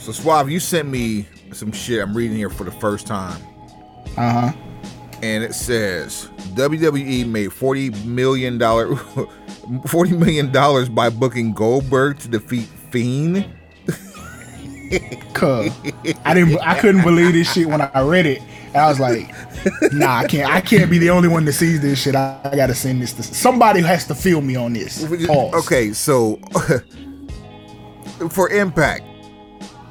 So Suave, you sent me some shit. I'm reading here for the first time, Uh huh. and it says WWE made forty million dollar, forty million dollars by booking Goldberg to defeat Fiend. Cause I didn't, I couldn't believe this shit when I read it. I was like, Nah, I can't. I can't be the only one that sees this shit. I, I gotta send this to somebody. Has to feel me on this. Pause. Okay, so for Impact,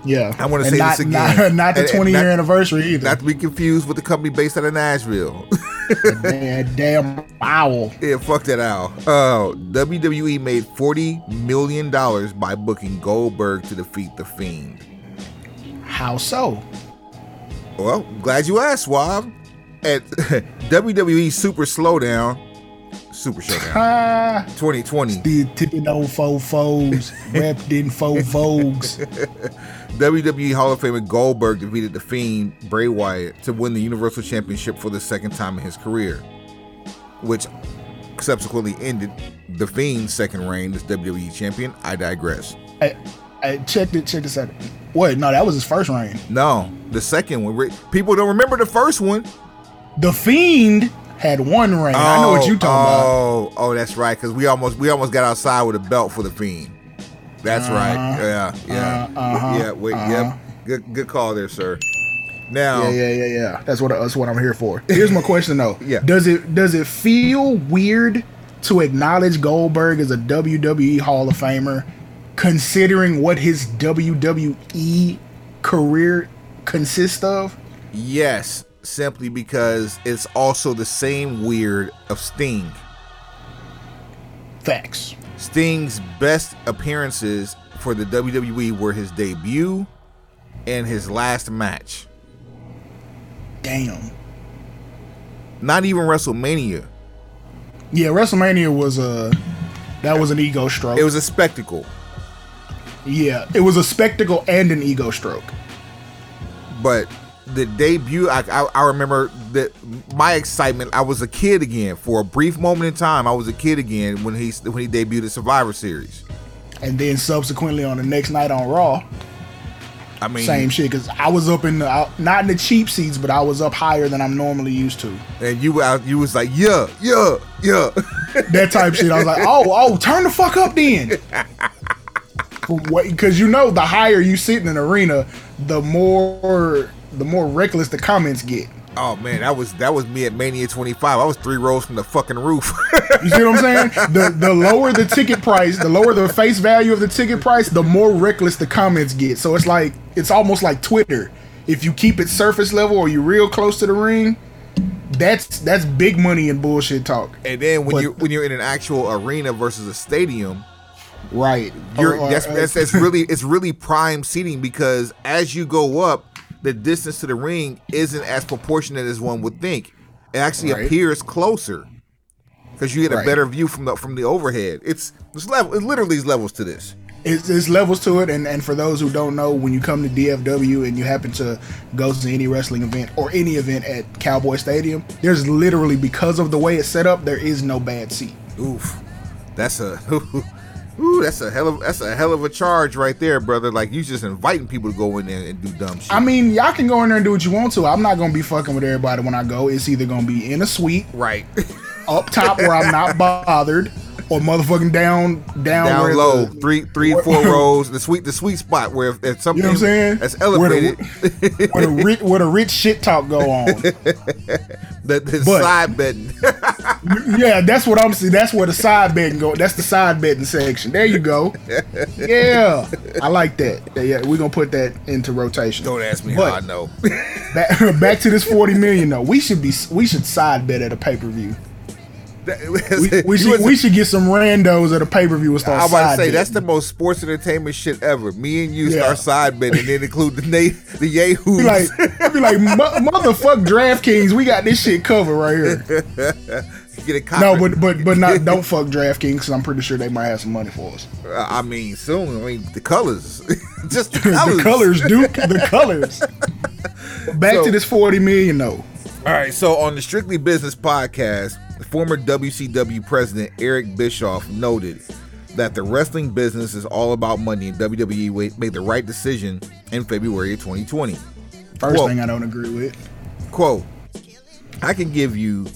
Yeah. I wanna And say not, this again. Not, not the And- and 20 year not- anniversary either. not to be confused with the company based out of Nashville. damn, damn owl. Yeah, fuck that owl. Uh, WWE made forty million dollars by booking Goldberg to defeat the Fiend. How so? Well, glad you asked, Suave. At WWE Super Slowdown, Super Showdown, Ah, 2020, the tipping over four foes, wrapped in four vogues. WWE Hall of Famer Goldberg defeated the Fiend Bray Wyatt to win the Universal Championship for the second time in his career, which subsequently ended the Fiend's second reign as WWE champion. I digress. I, I checked it. Check this out. What? No, that was his first reign. No, the second one. People don't remember the first one. The Fiend had one reign. I know what you talking about. Oh, oh, that's right. Because we almost we almost got outside with a belt for the Fiend. That's right. Yeah, yeah, Uh, uh-huh, yeah. Wait, uh-huh. yep. Good, good call there, sir. Now, Yeah, yeah, yeah, yeah. That's what that's what I'm here for. Here's my question though. Yeah. Does it does it feel weird to acknowledge Goldberg as a WWE Hall of Famer, considering what his WWE career consists of? yes, simply because it's also the same weird of Sting. Facts. Sting's best appearances for the WWE were his debut and his last match. Damn. Not even WrestleMania. Yeah, WrestleMania was a that was an ego stroke. It was a spectacle. yeah, it was a spectacle and an ego stroke. but the debut I, I, I remember that my excitement i was a kid again for a brief moment in time i was a kid again when he when he debuted the survivor series And then subsequently on the next night on Raw, i mean same shit. Cause I was up in the I- not in the cheap seats, but I was up higher than I'm normally used to. and you out you was like yeah yeah yeah That type shit. I was like, oh, oh, turn the fuck up then. Because you know, the higher you sit in an arena, the more the more reckless the comments get. oh man that was that was me at mania 25 i was three rows from the fucking roof You see what I'm saying? The the lower the ticket price, the lower the face value of the ticket price, the more reckless the comments get. So it's like it's almost like Twitter. If you keep it surface level or you're real close to the ring, that's that's big money in bullshit talk. and then when But- you when you're in an actual arena versus a stadium Right. you're oh, Or- or- uh, that's, that's that's uh, really it's really prime seating because as you go up, the distance to the ring isn't as proportionate as one would think. It actually Right. appears closer because you get a Right. better view from the from the overhead. It's it's level. It literally is levels to this. it's, it's levels to it and, and for those who don't know when you come to dfw and you happen to go to any wrestling event or any event at cowboy stadium there's literally because of the way it's set up there is no bad seat Oof, that's a. Ooh, that's a hell of that's a hell of a charge right there, brother. Like you just inviting people to go in there and do dumb shit. i mean y'all can go in there and do what you want to i'm not gonna be fucking with everybody when i go it's either gonna be in a suite right, up top where i'm not bothered or motherfucking down down, down low, the- three three four rows. The sweet the sweet spot where if, if something you know what I'm saying? that's Where the- elevated. where the rich, where the rich shit talk go on. the, the But- side betting. Yeah, that's what I'm saying. That's where the side betting go. That's the side betting section. There you go. Yeah, I like that. Yeah, yeah, we're gonna put that into rotation. Don't ask me But- how I know. Back, back to this forty million though. We should be we should side bet at a pay per view. We, we should we should get some randos at a pay per view I was about to say that's the most sports entertainment shit ever. Me and you Yeah. start side betting and then include the na- the yahoos. Be like, be like, motherfuck DraftKings. We got this shit covered right here. Get a copy. No, but but but not don't fuck DraftKings because I'm pretty sure they might have some money for us. Uh, I mean soon. I mean the colors, just the colors. the colors, Duke. The colors. Back So- to this forty million though. All right, so on the Strictly Business podcast, former WCW president Eric Bischoff noted that the wrestling business is all about money and WWE made the right decision in February of 2020. First Quote. thing I don't agree with. Quote, I can give you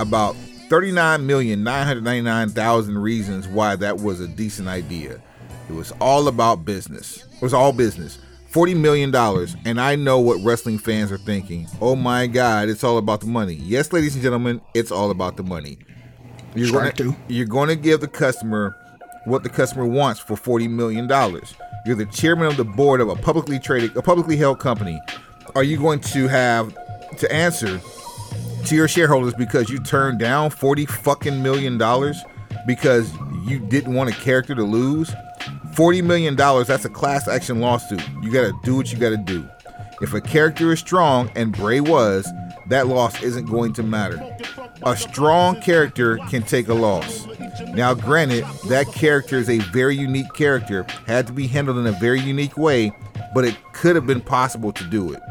about 39,999,000 reasons why that was a decent idea. It was all about business. It was all business. $40 million, and I know what wrestling fans are thinking. Oh my God, it's all about the money. Yes, ladies and gentlemen, it's all about the money. You're gonna, you're going to give the customer what the customer wants for $40 million. You're the chairman of the board of a publicly traded, a publicly held company. Are you going to have to answer to your shareholders because you turned down 40 fucking million dollars because you didn't want a character to lose? 40 million dollars, that's a class action lawsuit. You got to do what you got to do. If a character is strong and Bray was, that loss isn't going to matter. A strong character can take a loss. Now, granted, that character is a very unique character, had to be handled in a very unique way, but it could have been possible to do it.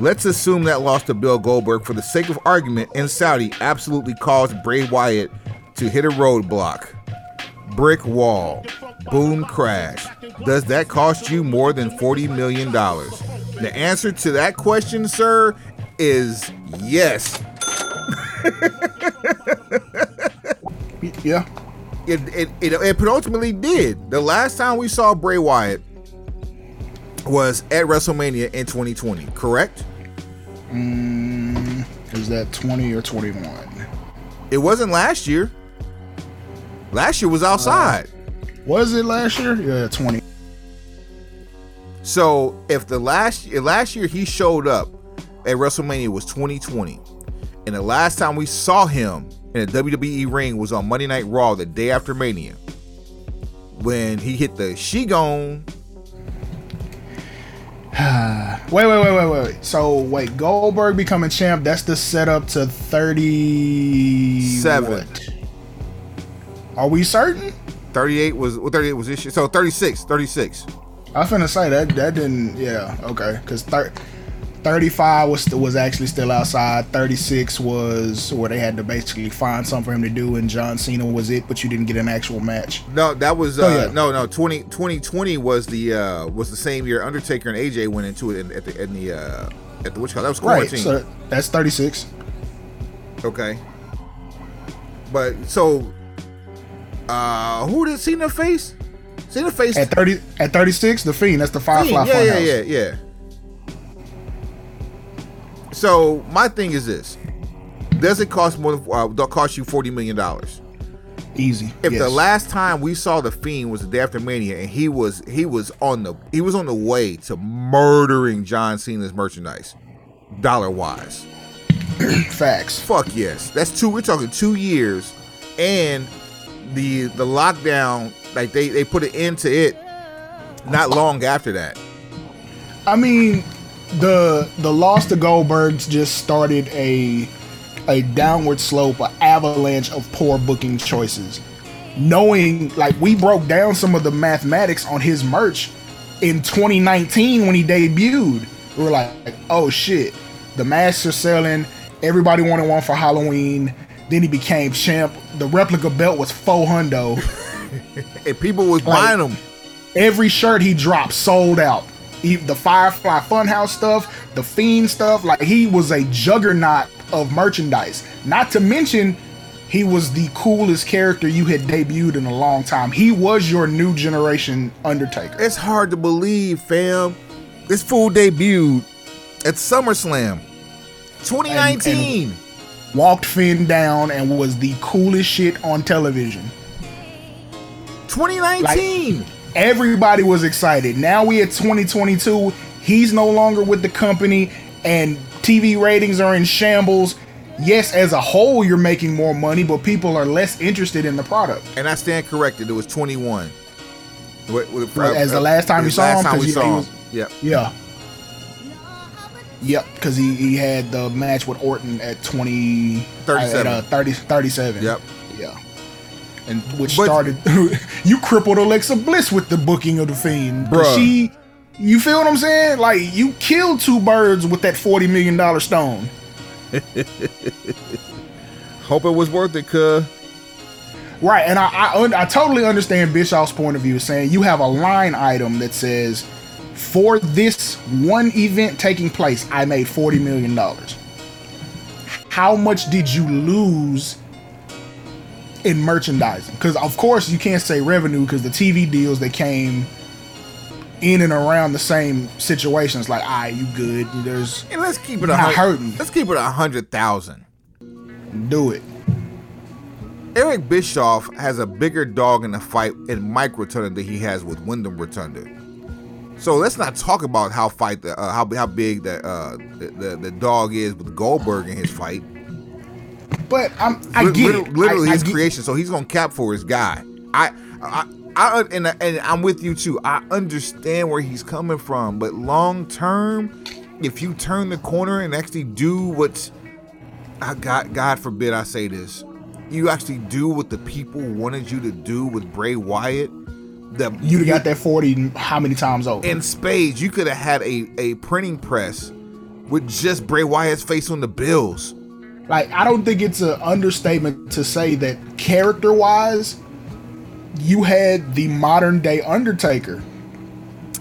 Let's assume that loss to Bill Goldberg, for the sake of argument, in Saudi absolutely caused Bray Wyatt to hit a roadblock. Brick wall. Boom crash. Does that cost you more than $40 million? The answer to that question, sir, is yes. Yeah. It, it, it, it ultimately did. The last time we saw Bray Wyatt was at WrestleMania in 2020, correct? Mm, is that 20 or 21? It wasn't last year. Last year was outside. Was it last year? Yeah, 20. So if the last if last year he showed up at WrestleMania was 2020, and the last time we saw him in a WWE ring was on Monday Night Raw the day after Mania, when he hit the she gone. Wait, wait, wait, wait, wait. So, wait, Goldberg becoming champ, that's the setup to 37. What? Are we certain? 38 was well, 38 was this year. So 36, 36. I was finna say that that didn't. Yeah, okay. Because thir- 35 was was actually still outside. 36 was where they had to basically find something for him to do, and John Cena was it, but you didn't get an actual match. No, that was uh, Oh, yeah. no, no. 20, 2020 was the uh, was the same year Undertaker and AJ went into it in, at the in the uh, at the which call that was Right. So that's 36. Okay. But so, uh, who did Cena face? Cena face. At 30 at 36, the Fiend. That's the Firefly yeah, yeah, Funhouse. yeah, yeah. So my thing is this: Does it cost more? Than, uh, cost you forty million dollars? Easy. If the last time we saw the Fiend was the day after Mania, and he was he was on the he was on the way to murdering John Cena's merchandise, dollar wise. facts. Fuck yes. That's two. We're talking two years, and the the lockdown. Like they they put an end to it. Not long after that. I mean, the the loss to Goldbergs just started a a downward slope, an avalanche of poor booking choices. Knowing, like, we broke down some of the mathematics on his merch in 2019 when he debuted. We were like, oh shit, the masks are selling. Everybody wanted one for Halloween. Then he became champ. The replica belt was four hundo. And people was buying them. Every shirt he dropped sold out. He, the Firefly Funhouse stuff, the Fiend stuff, like he was a juggernaut of merchandise. Not to mention, he was the coolest character you had debuted in a long time. He was your new generation Undertaker. It's hard to believe, fam. This fool debuted at SummerSlam 2019. Walked Finn down and was the coolest shit on television. 2019. Everybody was excited. Now we at 2022. He's no longer with the company, and TV ratings are in shambles. Yes, as a whole, you're making more money, but people are less interested in the product. and I stand corrected. It was 21. What- what- Well, as the uh, last time as we saw last him, time 'cause we saw he him. was- Yep. Yeah. Yep, because he, he had the match with Orton at 20 37. At, uh, 30, 37. Yep. Yeah. And which But- started you crippled Alexa Bliss with the booking of the Fiend. Bruh. She you feel what I'm saying? Like you killed two birds with that 40 million dollar stone. Hope it was worth it, cuz. Right, and I I, I totally understand Bischoff's point of view, saying you have a line item that says, for this one event taking place, I made forty million dollars. How much did you lose in merchandising? Because of course you can't say revenue because the TV deals that came in and around the same situations, like, ah, you good? There's And let's keep it a Not hurting. Let's keep it a hundred thousand. do it. Eric Bischoff has a bigger dog in the fight in Mike Rotunda than he has with Wyndham Rotunda. So let's not talk about how fight the uh, how how big the, uh, the the the dog is with Goldberg in his fight. But I'm I Lit- get lit- it. literally I- I his get- creation. So he's gonna cap for his guy. I I. I, and, and I'm with you too. I understand where he's coming from, but long term, if you turn the corner and actually do what, I God, God forbid I say this, you actually do what the people wanted you to do with Bray Wyatt, the You'd have got that 40 how many times over? in spades. You could have had a a printing press with just Bray Wyatt's face on the bills. Like, I don't think it's an understatement to say that character wise, you had the modern day Undertaker.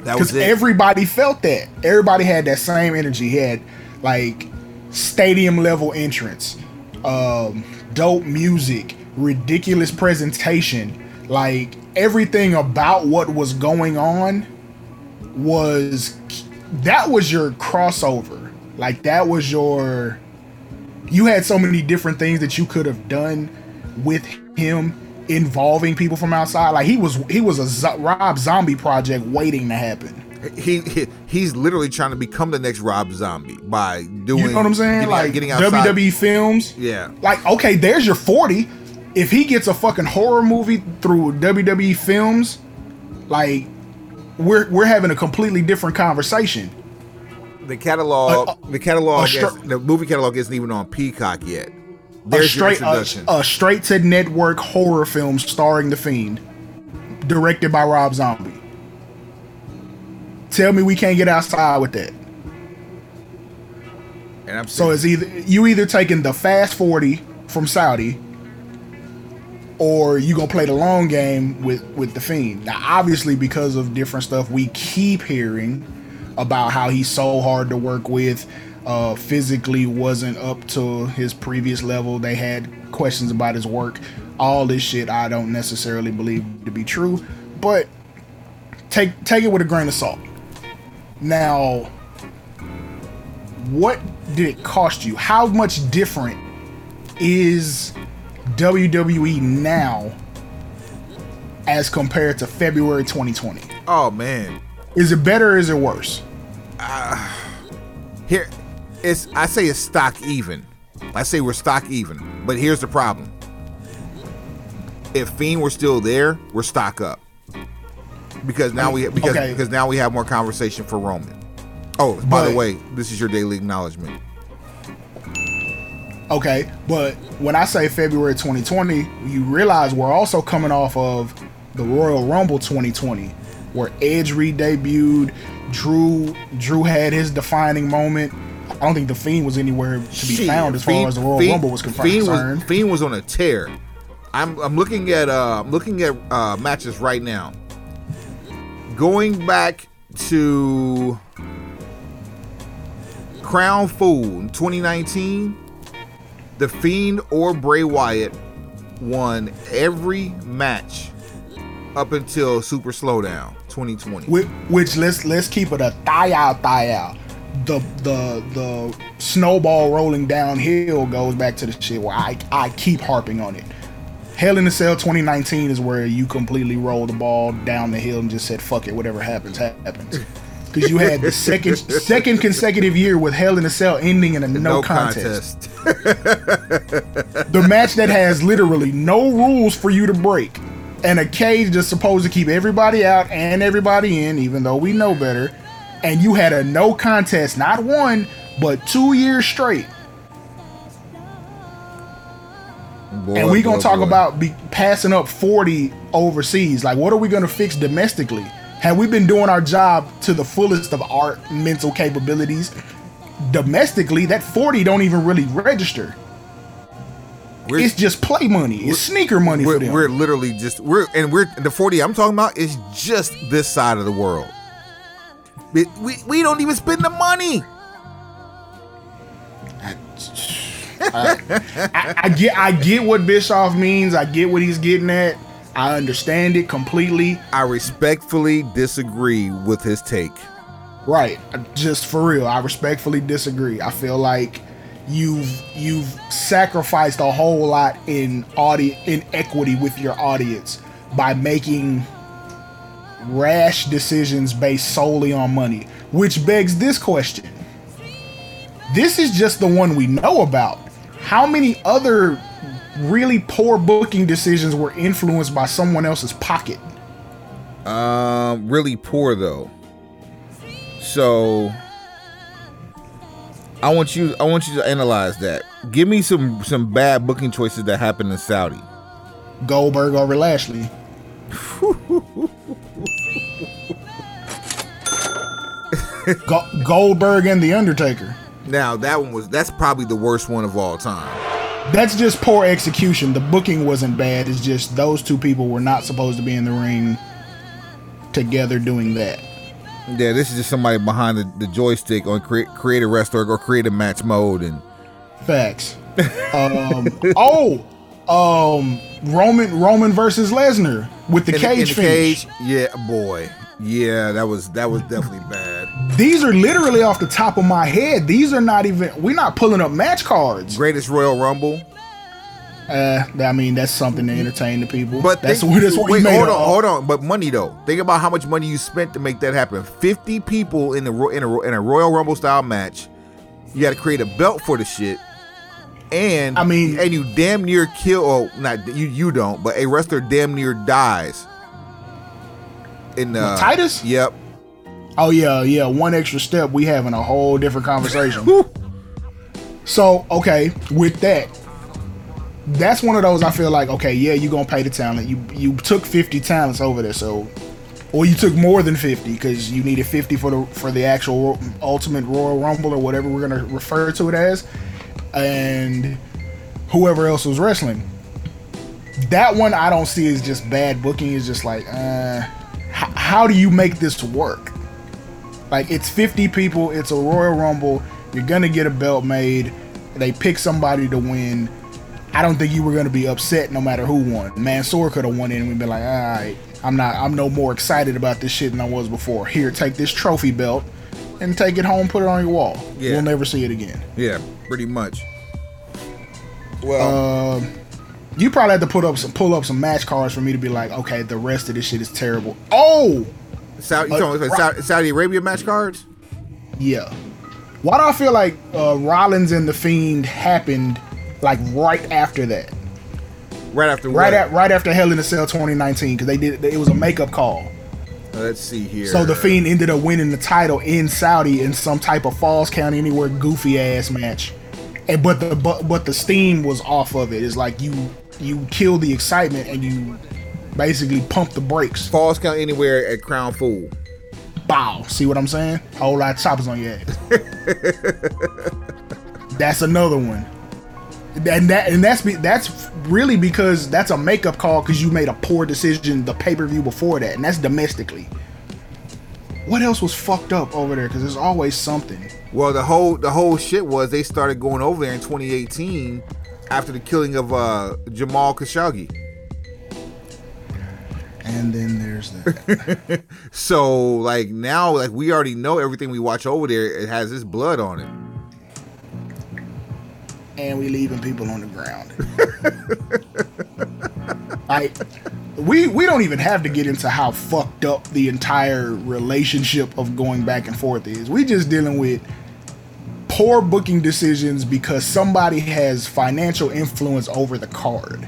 That was Because it. everybody felt that. Everybody had that same energy. He had like stadium level entrance, um, dope music, ridiculous presentation. Like everything about what was going on was that was your crossover. Like that was your you had so many different things that you could have done with him involving people from outside. Like he was he was a Rob Zombie project waiting to happen. he, he he's literally trying to become the next Rob Zombie by doing. You know what I'm saying? Getting, like getting outside. WWE films. Yeah. Like okay, there's your 40. If he gets a fucking horror movie through WWE films, like we're we're having a completely different conversation. The catalog, the catalog, a stra- is- the movie catalog isn't even on Peacock yet. A There's your straight a, a straight to network horror film starring the Fiend, directed by Rob Zombie. Tell me we can't get outside with that. and I'm So it's either you either taking the fast 40 from Saudi or you gonna play the long game with with the fiend. Now obviously because of different stuff we keep hearing about how he's so hard to work with, uh physically wasn't up to his previous level. They had questions about his work. All this shit I don't necessarily believe to be true, but take take it with a grain of salt. Now what did it cost you? How much different is WWE now as compared to February 2020? oh man, Is it better or is it worse? Uh, here, it's I say it's stock even. I say we're stock even, but here's the problem. If Fiend were still there, we're stock up. Because now we because Okay. because now we have more conversation for Roman. Oh, by the way, this is your daily acknowledgement. Okay, but when I say February 2020, you realize we're also coming off of the Royal Rumble 2020, where Edge re-debuted, Drew Drew had his defining moment. I don't think the Fiend was anywhere to be Shit, found as far as the Royal Fiend- Rumble was con- Fiend concerned. was, Fiend was on a tear. I'm I'm looking at uh I'm looking at uh matches right now. Going back to Crown Fool in 2019, the Fiend or Bray Wyatt won every match up until Super Slowdown 2020. Which, which let's let's keep it a thigh out, thigh out. The the the snowball rolling downhill goes back to the shit where I I keep harping on it. Hell in the Cell 2019 is where you completely roll the ball down the hill and just said fuck it, whatever happens happens. Because you had the second second consecutive year with Hell in a Cell ending in a no, contest. The match that has literally no rules for you to break, and a cage that's supposed to keep everybody out and everybody in, even though we know better. And you had a no contest, not one, but two years straight. Boy, and we're gonna boy, talk boy. about be passing up 40 overseas. Like, what are we gonna fix domestically? Have we been doing our job to the fullest of our mental capabilities? Domestically, that 40 don't even really register. We're- it's just play money. It's sneaker money we're, for them. we're literally just we're and we're the 40 I'm talking about is just this side of the world. We, we, we don't even spend the money. I, I get I get what Bischoff means. I get what he's getting at. I understand it completely. I respectfully disagree with his take. Right. Just for real, I respectfully disagree. I feel like you've you've sacrificed a whole lot in audi in equity with your audience by making rash decisions based solely on money, which begs this question. This is just the one we know about. How many other really poor booking decisions were influenced by someone else's pocket? Um, really poor though. So I want you I want you to analyze that. Give me some some bad booking choices that happened in Saudi. Goldberg over Lashley. Go- Goldberg and The Undertaker. Now that one was that's probably the worst one of all time. That's just poor execution. The booking wasn't bad. It's just those two people were not supposed to be in the ring together doing that. Yeah, this is just somebody behind the, the joystick on create create a wrestler or create a match mode and Facts. Um, oh, um, Roman Roman versus Lesnar with the in cage the finish. cage. Yeah, boy. Yeah, that was that was definitely bad. These are literally off the top of my head. These are not even. We're not pulling up match cards. Greatest Royal Rumble. Uh, I mean, that's something to entertain the people. But that's think- what that's what wait, made hold on, hold on. But money though, think about how much money you spent to make that happen. Fifty people in the in a in a Royal Rumble style match. You got to create a belt for the shit, and I mean- and you damn near kill. Oh, not you. You don't, but a wrestler damn near dies. In uh, Titus? Yep. Oh yeah, yeah. One extra step, we having a whole different conversation. so okay, with that, that's one of those I feel like okay, yeah, you gonna pay the talent. You you took fifty talents over there, so or you took more than fifty because you needed fifty for the for the actual Ultimate Royal Rumble or whatever we're gonna refer to it as, and whoever else was wrestling. That one I don't see as just bad booking. Is just like, uh, h- how do you make this work? Like it's 50 people, it's a Royal Rumble, you're gonna get a belt made, they pick somebody to win. I don't think you were gonna be upset no matter who won. Mansoor could have won it and we'd be like, alright, I'm not I'm no more excited about this shit than I was before. Here, take this trophy belt and take it home, put it on your wall. Yeah. We'll never see it again. Yeah, pretty much. Well, Um you probably have to put up some pull up some match cards for me to be like, okay, the rest of this shit is terrible. Oh! Saudi, uh, talking Saudi, Saudi Arabia match cards? Yeah. Why do I feel like uh, Rollins and the Fiend happened like right after that? Right after Right what? at right after Hell in a Cell 2019 because they did it was a makeup call. Let's see here. So the Fiend ended up winning the title in Saudi in some type of Falls Count anywhere goofy ass match. And but the but, but the steam was off of it. It's like you you kill the excitement and you basically pump the brakes. Falls Count Anywhere at Crown Fool. Bow. See what I'm saying? A Whole lot of choppers on your ass. that's another one. And that and that's be, that's really because that's a makeup call because you made a poor decision the pay per view before that, and that's domestically. What else was fucked up over there? Because there's always something. Well, the whole the whole shit was they started going over there in 2018 after the killing of uh, Jamal Khashoggi. And then there's that. So like now, like we already know everything we watch over there. It has this blood on it. and we leaving people on the ground. I we we don't even have to get into how fucked up the entire relationship of going back and forth is. We just dealing with poor booking decisions because somebody has financial influence over the card.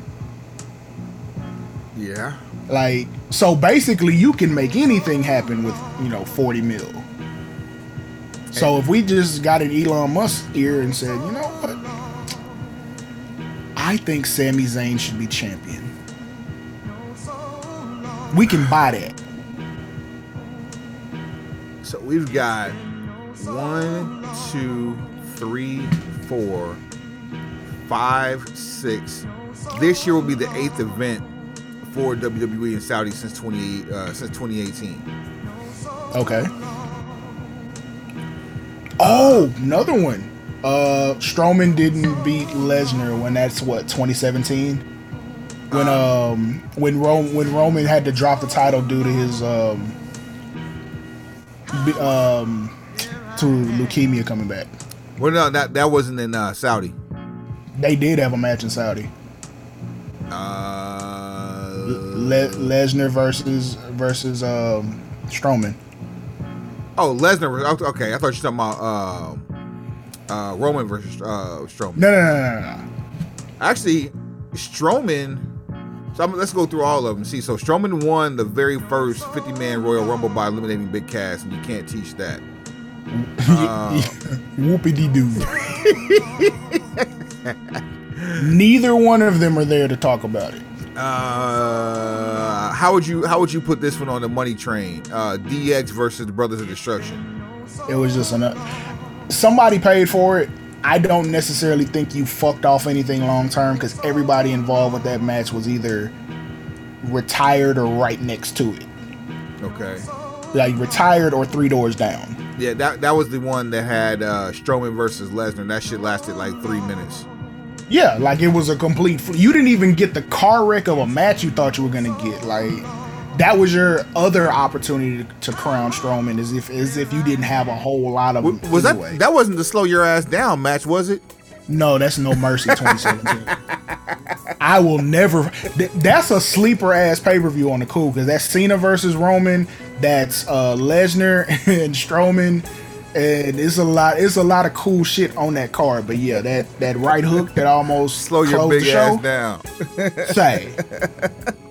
Yeah. Like so basically you can make anything happen with, you know, 40 mil. So if we just got an Elon Musk ear and said, you know what? I think Sami Zayn should be champion. We can buy that. So we've got one, two, three, four, five, six. This year will be the eighth event for WWE in Saudi since 28 uh, since 2018. Okay. Oh, another one. Uh, Strowman didn't beat Lesnar when that's what 2017. When um when Rome when Roman had to drop the title due to his um um to leukemia coming back. Well, no, that that wasn't in uh, Saudi. They did have a match in Saudi. Uh, Le- Lesnar versus versus um Strowman. oh, Lesnar. Okay, I thought you were talking about uh, uh, Roman versus uh, Strowman. No, no, no, no, no. Actually, Strowman. So I'm, let's go through all of them. See, so Strowman won the very first 50 man Royal Rumble by eliminating Big Cass, and you can't teach that. Uh, Whoopie dee doo. Neither one of them are there to talk about it. Uh, how would you how would you put this one on the money train? Uh, DX versus the Brothers of Destruction. It was just enough. Somebody paid for it. I don't necessarily think you fucked off anything long term because everybody involved with that match was either retired or right next to it. Okay. Like retired or three doors down. Yeah, that that was the one that had uh, Strowman versus Lesnar. That shit lasted like three minutes. Yeah, like it was a complete. You didn't even get the car wreck of a match you thought you were gonna get. Like that was your other opportunity to, to crown Strowman, as if as if you didn't have a whole lot of. W- Was anyway. that that wasn't the slow your ass down match, was it? No, that's no mercy 2017. I will never. th- that's a sleeper ass pay per view on the cool because that's Cena versus Roman. That's uh Lesnar and Strowman, and it's a lot. It's a lot of cool shit on that card. But yeah, that that right hook that almost Slow your big the show. ass down. Say,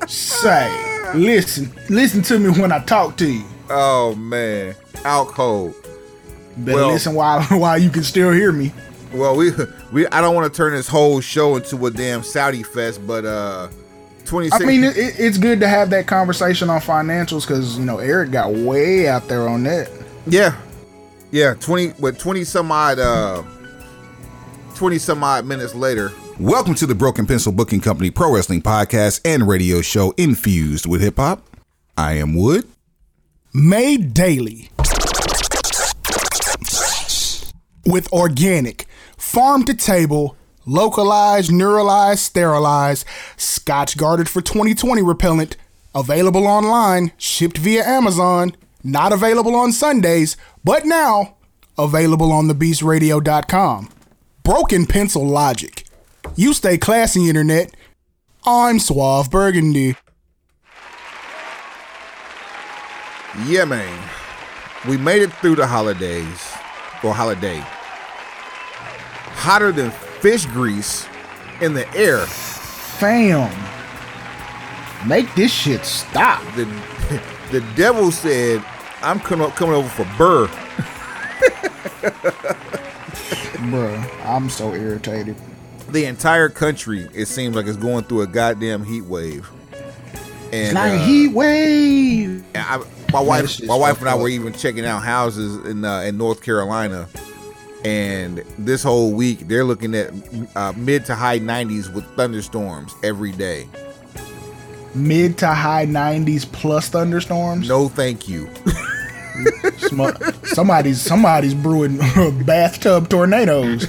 say, listen, listen to me when I talk to you. Oh man, out cold. Better Well- listen while while you can still hear me. Well, we we I don't want to turn this whole show into a damn Saudi fest, but uh, twenty I mean, it- it's good to have that conversation on financials because you know Eric got way out there on that. yeah, yeah, twenty with twenty some odd uh, twenty some odd minutes later. Welcome to the Broken Pencil Booking Company Pro Wrestling Podcast and Radio Show infused with hip hop. I am Wood. Made daily with organic, farm to table, localized, neuralized, sterilized, Scotch guarded for 2020 repellent. Available online, shipped via Amazon. Not available on Sundays, but now available on thebeastradio.com. Broken pencil logic. You stay classy, internet. I'm Suave Burgundy. Yeah, man. We made it through the holidays or holiday. Hotter than fish grease in the air. Fam, make this shit stop. The the devil said, "I'm coming coming over for Burr." Bruh, I'm so irritated. The entire country, it seems like, is going through a goddamn heat wave. And Like a uh, heat wave. I, my wife, my wife and I were even checking out houses in uh, in North Carolina, and this whole week they're looking at uh, mid to high 90s with thunderstorms every day. Mid to high 90s plus thunderstorms. No, thank you. Somebody's somebody's brewing bathtub tornadoes.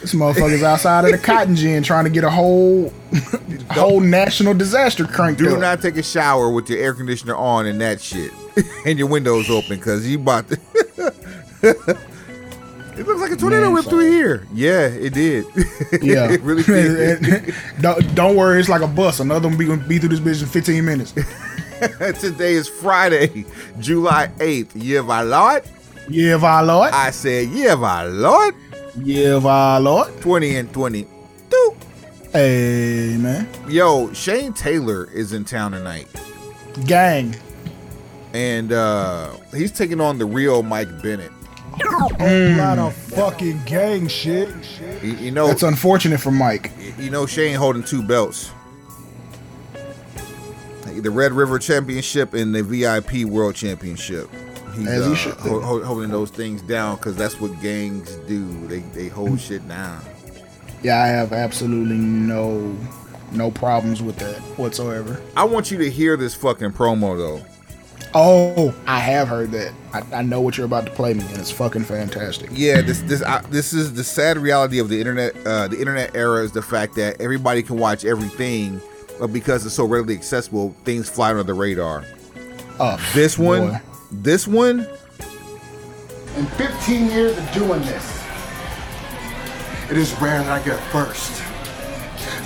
this motherfucker's outside of the cotton gin trying to get a whole whole national disaster cranked Do up. not take a shower with your air conditioner on and that shit, and your windows open, cause you about to. It looks like a tornado Man, whipped through here. Yeah, it did. yeah, it really did. don't, don't worry, it's like a bus. Another one be gonna be through this bitch in 15 minutes. Today is Friday, July 8th. Yeah, my lord. Yeah, my lord. I said, yeah, my lord. Yeah, my lord. 20 and 20. Doop. Hey, man. Yo, Shane Taylor is in town tonight. Gang. And uh he's taking on the real Mike Bennett. A lot of fucking gang shit. You, you know, That's unfortunate for Mike. you know Shane holding two belts. The Red River Championship and the VIP World Championship. He's As he uh, should. ho- ho- holding those things down because that's what gangs do. They they hold shit down. Yeah, I have absolutely no no problems with that whatsoever. I want you to hear this fucking promo though. Oh, I have heard that. I, I know what you're about to play me, and it's fucking fantastic. Yeah, this this I, this is the sad reality of the internet. Uh, the internet era is the fact that everybody can watch everything, but because it's so readily accessible, things fly under the radar. Oh, This one, boy. this one, In 15 years of doing this, it is rare that I get first.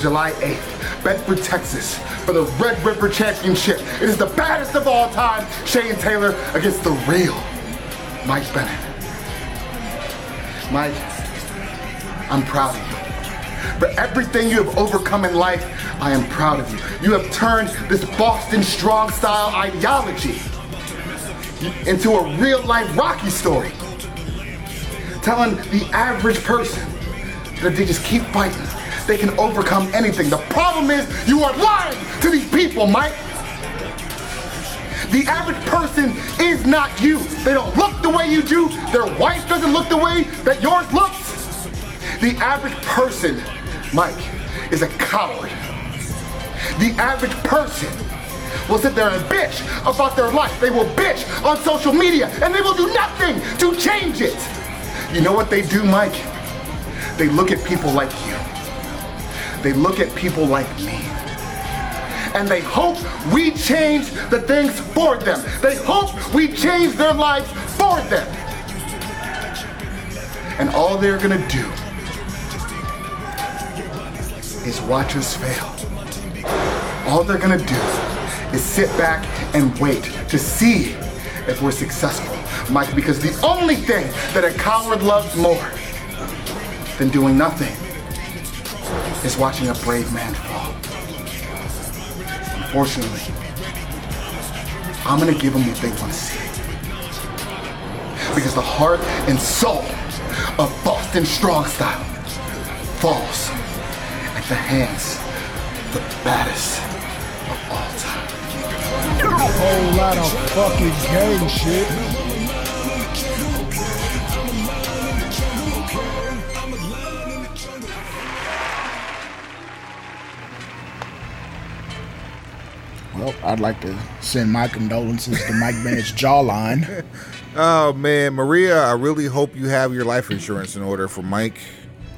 July 8th, Bedford, Texas, for the Red River Championship. It is the baddest of all time, Shane Taylor against the real Mike Bennett. Mike, I'm proud of you. For everything you have overcome in life, I am proud of you. You have turned this Boston strong style ideology into a real life Rocky story. Telling the average person that they just keep fighting, they can overcome anything. The problem is you are lying to these people, Mike. The average person is not you. They don't look the way you do. Their wife doesn't look the way that yours looks. The average person, Mike, is a coward. The average person will sit there and bitch about their life. They will bitch on social media and they will do nothing to change it. You know what they do, Mike? They look at people like you. They look at people like me. And they hope we change the things for them. They hope we change their lives for them. And all they're gonna do is watch us fail. All they're gonna do is sit back and wait to see if we're successful, Mike, because the only thing that a coward loves more than doing nothing is watching a brave man fall. Unfortunately, I'm gonna give them what they wanna see. Because the heart and soul of Boston Strong Style falls at the hands of the baddest of all time. A Whole lot of fucking gang shit. I'd like to send my condolences to Mike Bennett's jawline. Oh man, Maria, I really hope you have your life insurance in order for Mike.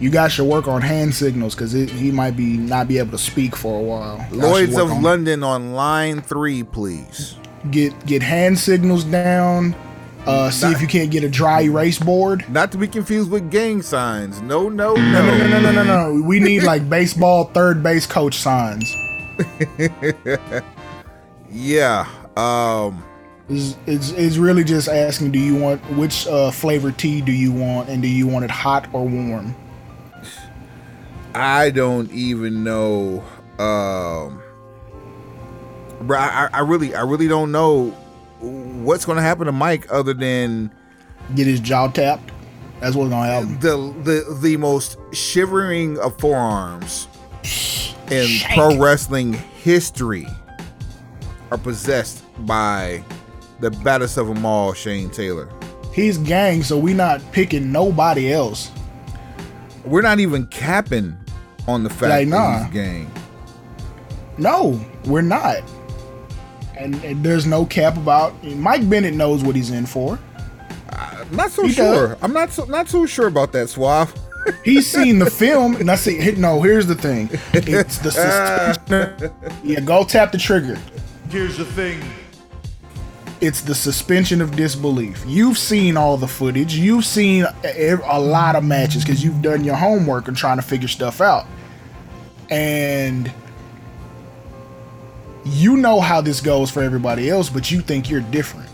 You guys should work on hand signals because he might be not be able to speak for a while. Y'all Lloyd's of on- London on line three, please. Get get hand signals down. Uh, see if you can't get a dry erase board. Not to be confused with gang signs. No, no, no. No, no, no, no, no, no. We need like baseball third base coach signs. Yeah. Um. It's, it's, it's really just asking, do you want which uh, flavor tea do you want, and do you want it hot or warm? I don't even know. Um, bro, I, I really, I really don't know what's going to happen to Mike other than Get his jaw tapped. That's what's gonna happen. the the the most shivering of forearms in Shank. pro wrestling history are possessed by the baddest of them all, Shane Taylor. He's gang, so we not picking nobody else. We're not even capping on the fact Like, that he's gang. No, we're not. And, and there's no cap about. Mike Bennett knows what he's in for. I'm not so He sure. does. I'm not so not so sure about that, Suave. He's seen the film, and I say, no. Here's the thing. It's the suspension. yeah, go tap the trigger. Here's the thing. It's the suspension of disbelief. You've seen all the footage. You've seen a, a lot of matches because you've done your homework and trying to figure stuff out. And you know how this goes for everybody else, but you think you're different.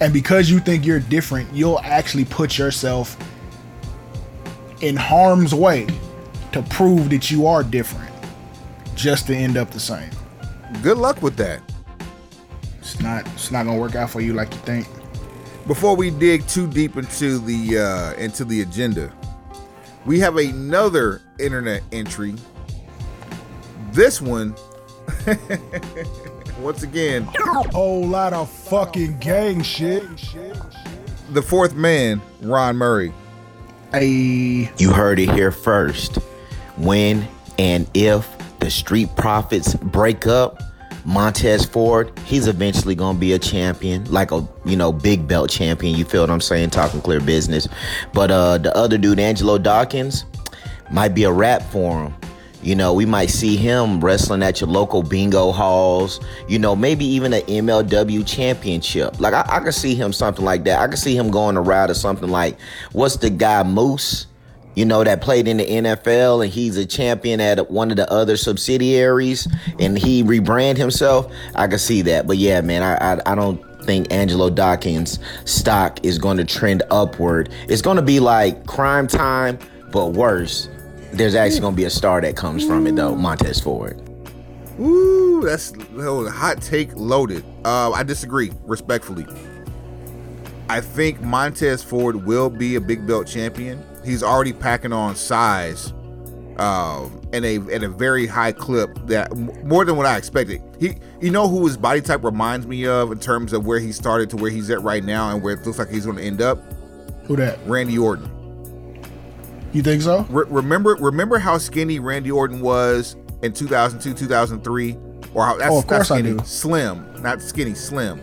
And because you think you're different, you'll actually put yourself in harm's way to prove that you are different just to end up the same. Good luck with that. It's not it's not gonna work out for you like you think. Before we dig too deep into the uh, into the agenda, we have another internet entry. This one Once again, a Whole lot of fucking gang shit. the fourth man, Ron Murray. A You heard it here first. When and if the Street Profits break up, Montez Ford, he's eventually gonna be a champion, like a you know big belt champion. You feel what I'm saying? Talking clear business. But uh, the other dude, Angelo Dawkins, might be a rap for him. You know, we might see him wrestling at your local bingo halls. You know, maybe even an MLW championship. Like I, I could see him something like that. I could see him going a route or something like what's the guy Moose? You know, that played in the NFL and he's a champion at one of the other subsidiaries and he rebrand himself. I could see that. But yeah, man, I I, I don't think Angelo Dawkins stock is going to trend upward. It's going to be like Cryme Tyme, but worse. There's actually going to be a star that comes from it though, Montez Ford. Ooh, that's a hot take loaded. Uh, I disagree respectfully. I think Montez Ford will be a big belt champion. He's already packing on size, um, in a in a very high clip that more than what I expected. He, you know, who his body type reminds me of in terms of where he started to where he's at right now and where it looks like he's going to end up. who that? Randy Orton. You think so? Re- remember remember how skinny Randy Orton was in 2002 2003 or how that's Oh, of course not I do. slim not skinny slim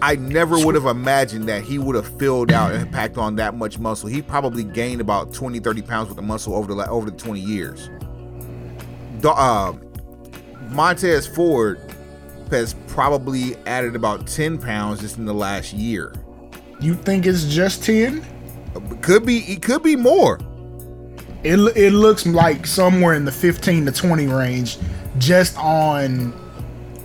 I never would have imagined that he would have filled out and packed on that much muscle. He probably gained about 20 30 pounds worth of muscle over the over the 20 years. Uh, Montez Ford has probably added about 10 pounds just in the last year. You think it's just ten? could be it could be more. It it looks like somewhere in the fifteen to twenty range, just on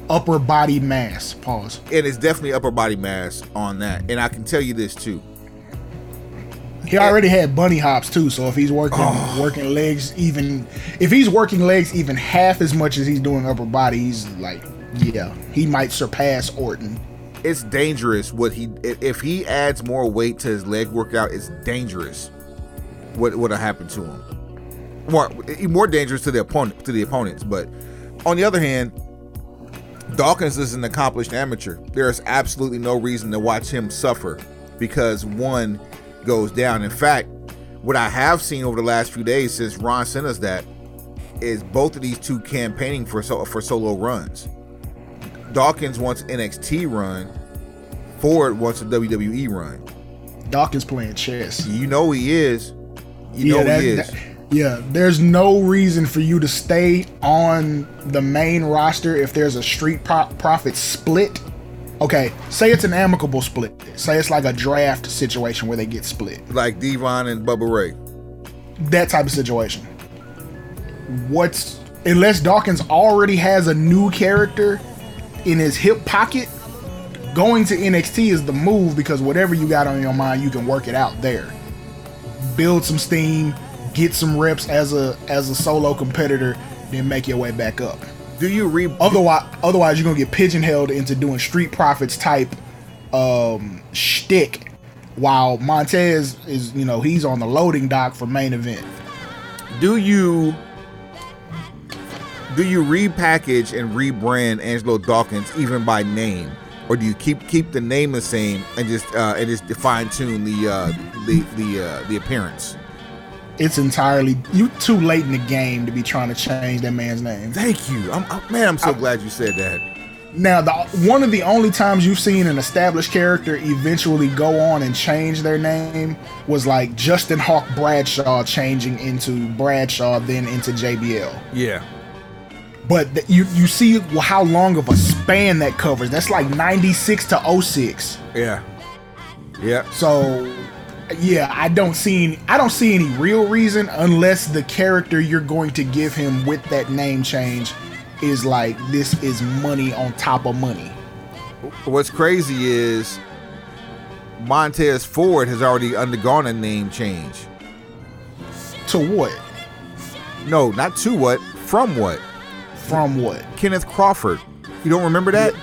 upper body mass. Pause. and it's definitely upper body mass on that and I can tell you this too He already had bunny hops too, so if he's working Oh. working legs even if he's working legs even half as much as he's doing upper body, he's like yeah, he might surpass Orton. it's dangerous what he if he adds more weight to his leg workout it's dangerous what what'll happen to him more more dangerous to the opponent to the opponents but on the other hand Dawkins is an accomplished amateur there is absolutely no reason to watch him suffer because one goes down in fact what I have seen over the last few days since Ron sent us that is both of these two campaigning for so, for solo runs Dawkins wants NXT run. Ford wants a WWE run. Dawkins playing chess. You know he is. You know that- he is. that- yeah, there's no reason for you to stay on the main roster if there's a street pro- profit split. Okay, say it's an amicable split. Say it's like a draft situation where they get split. like D-Von and Bubba Ray. That type of situation. What's unless Dawkins already has a new character in his hip pocket, going to NXT is the move because whatever you got on your mind, you can work it out there. Build some steam, get some reps as a as a solo competitor, then make your way back up. Do you re? Otherwise, otherwise you're gonna get pigeonholed into doing street profits type um shtick, while Montez is you know he's on the loading dock for main event. Do you? Do you repackage and rebrand Angelo Dawkins even by name, or do you keep keep the name the same and just uh, and just fine tune the uh, the the uh, the appearance? It's entirely you too late in the game to be trying to change that man's name. Thank you. I'm, i man. I'm so glad you said that. Now, the one of the only times you've seen an established character eventually go on and change their name was like Justin Hawk Bradshaw changing into Bradshaw, then into JBL. Yeah. But th- you you see how long of a span that covers. That's like 96 to 06. Yeah. Yeah. So yeah, I don't see any, I don't see any real reason unless the character you're going to give him with that name change is like this is money on top of money. What's crazy is Montez Ford has already undergone a name change. To what? No, not to what, from what? From what? Kenneth Crawford. You don't remember that?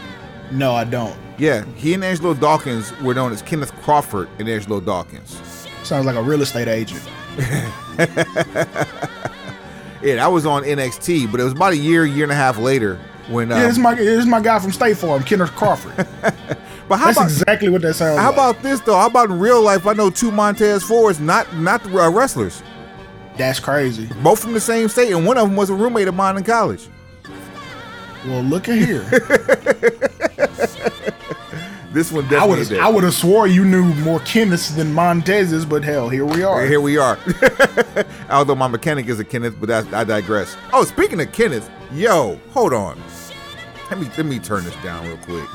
No, I don't. Yeah, he and Angelo Dawkins were known as Kenneth Crawford and Angelo Dawkins. Sounds like a real estate agent. Yeah, that was on NXT, but it was about a year, year and a half later When uh, Yeah, this is my this is my guy from State Farm, Kenneth Crawford. but how That's about exactly what that sounds how like. about this though? How about in real life? I know two Montez Fords, not not the uh, wrestlers, That's crazy. both from the same state, and one of them was a roommate of mine in college. Well, look at here. This one I definitely. I would have swore you knew more Kenneths than Montez's, but hell, here we are. Here we are. Although my mechanic is a Kenneth, but that's, I digress. Oh, speaking of Kenneth, yo, hold on. Let me let me turn this down real quick.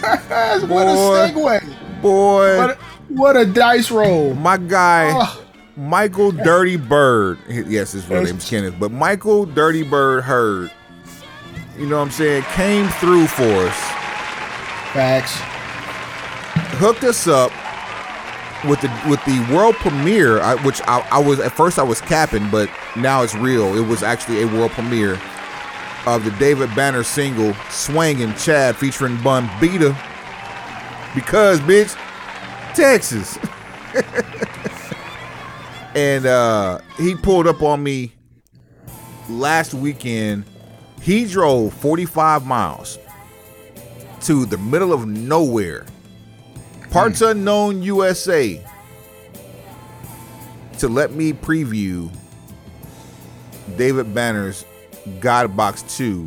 What a Boy. segue. Boy, What a, what a dice roll. my guy, Oh. Michael Dirty Bird. Yes, his real name's Kenneth, but Michael Dirty Bird Heard. You know what I'm saying? Came through for us, Facts. Hooked us up with the with the world premiere, which I, I was at first I was capping, but now it's real. It was actually a world premiere of the David Banner single "Swangin' Chad" featuring Bun B. Because bitch, Texas. and uh he pulled up on me last weekend. He drove 45 miles to the middle of nowhere, parts unknown USA, to let me preview David Banner's God Box 2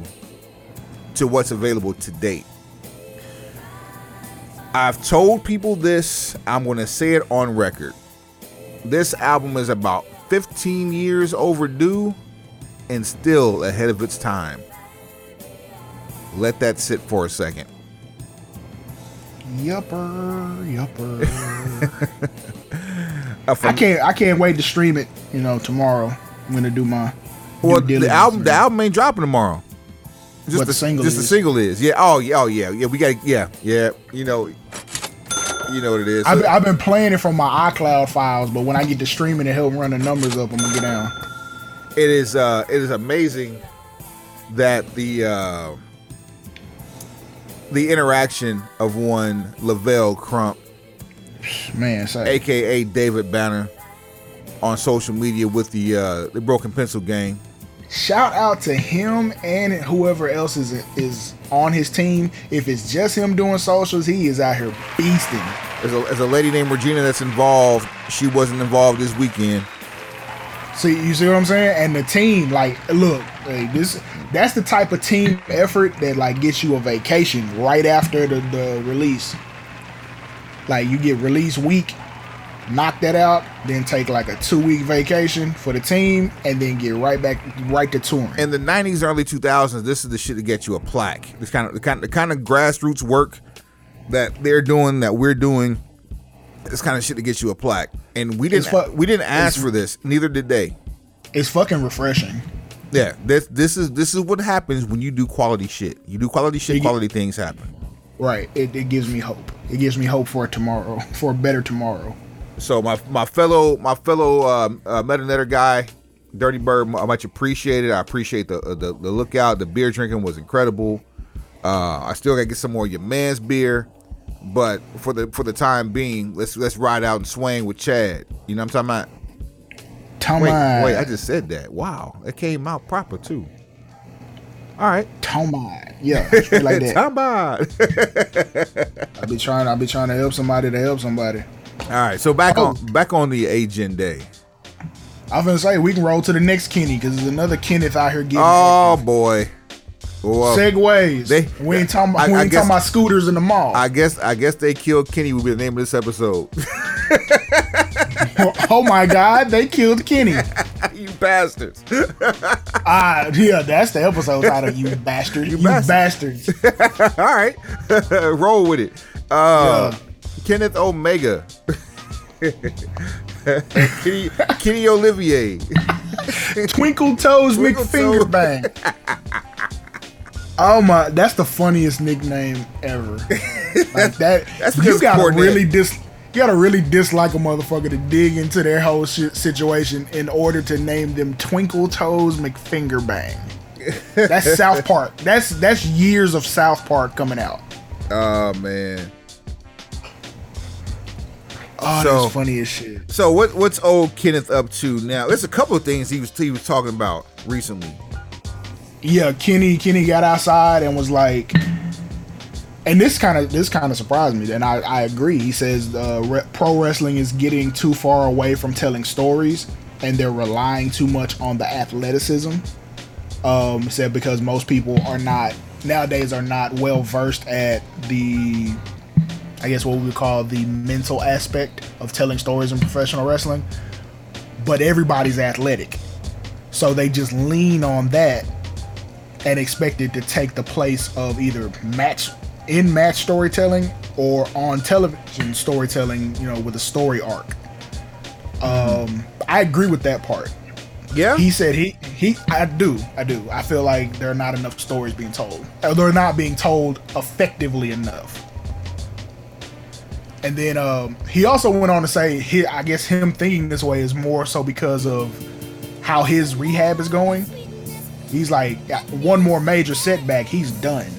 to what's available to date. I've told people this, I'm going to say it on record. This album is about 15 years overdue and still ahead of its time. Let that sit for a second. Yupper, yupper. Uh, I can't I can't wait to stream it, you know, tomorrow. I'm gonna do my Well, the album, the album ain't dropping tomorrow. Just the single just the single is. Yeah. Oh yeah. Oh yeah. Yeah. We got. Yeah. Yeah. You know. You know what it is. I've, I've been playing it from my iCloud files, but when I get to streaming and help run the numbers up, I'm gonna get down. it is. Uh, it is amazing that the uh, the interaction of one Levell Crump, Man, say aka David Banner, on social media with the uh, the Broken Pencil Gang. shout out to him and whoever else is is on his team. If it's just him doing socials, he is out here beasting. There's a, there's a lady named Regina that's involved. She wasn't involved this weekend. See, you see what I'm saying? And the team, like, look, like, this that's the type of team effort that like gets you a vacation right after the, the release. Like you get release week, knock that out, then take like a two week vacation for the team, and then get right back right to touring. in the '90s, early 2000s, this is the shit that gets you a plaque. This kind of the kind the kind of grassroots work that they're doing, that we're doing. This kind of shit to get you a plaque, and we didn't fu- we didn't ask for this. Neither did they. it's fucking refreshing. Yeah, this this is this is what happens when you do quality shit. You do quality shit, quality things happen. Right. It, it gives me hope. It gives me hope for tomorrow, for a better tomorrow. So my my fellow my fellow um, uh, Metanetter guy, Dirty Bird, I much appreciate it. I appreciate the, uh, the the lookout. The beer drinking was incredible. Uh, I still gotta get some more of your man's beer, but for the for the time being, let's let's ride out and swing with Chad. You know what I'm talking about? Tom Wait, wait, I just said that. Wow, it came out proper too. All right, Tomai. Yeah, like that. Time about. I be trying. I'll be trying to help somebody to help somebody. All right, so back Oh. on back on the agent day. I was gonna say we can roll to the next Kenny because there's another Kenneth out here getting Oh boy. Well, segways. they- we ain't talking about I- we ain't guess- talking about scooters in the mall. I guess I guess they killed Kenny will be the name of this episode. oh my God, they killed Kenny. you bastards. Ah, yeah, that's the episode title. You bastard. You, bastards. bastards. All right. Roll with it. Uh, Yeah. Kenneth Omega. Kenny, Kenny Olivier. Twinkle toes Twinkle McFinger Toes. bang. Oh my, that's the funniest nickname ever. Like that. That's you gotta really dis. You gotta really dislike a motherfucker to dig into their whole shit situation in order to name them Twinkle Toes McFinger Bang. That's South Park. That's that's years of South Park coming out. Oh man. Oh, So- that's funny as shit. So what what's old Kenneth up to now? There's a couple of things he was he was talking about recently. Yeah, Kenny Kenny got outside and was like, and this kind of this kind of surprised me, and I, I agree. He says uh, re- pro wrestling is getting too far away from telling stories, and they're relying too much on the athleticism. Um, said because most people are not nowadays are not well versed at the, I guess what we would call the mental aspect of telling stories in professional wrestling. But everybody's athletic, so they just lean on that and expected to take the place of either match in match storytelling or on television storytelling, you know, with a story arc. Um, I agree with that part. Yeah. He said he he I do I do I feel like there are not enough stories being told. Or they're not being told effectively enough. And then um, he also went on to say he I guess him thinking this way is more so because of how his rehab is going. He's like one more major setback, he's done.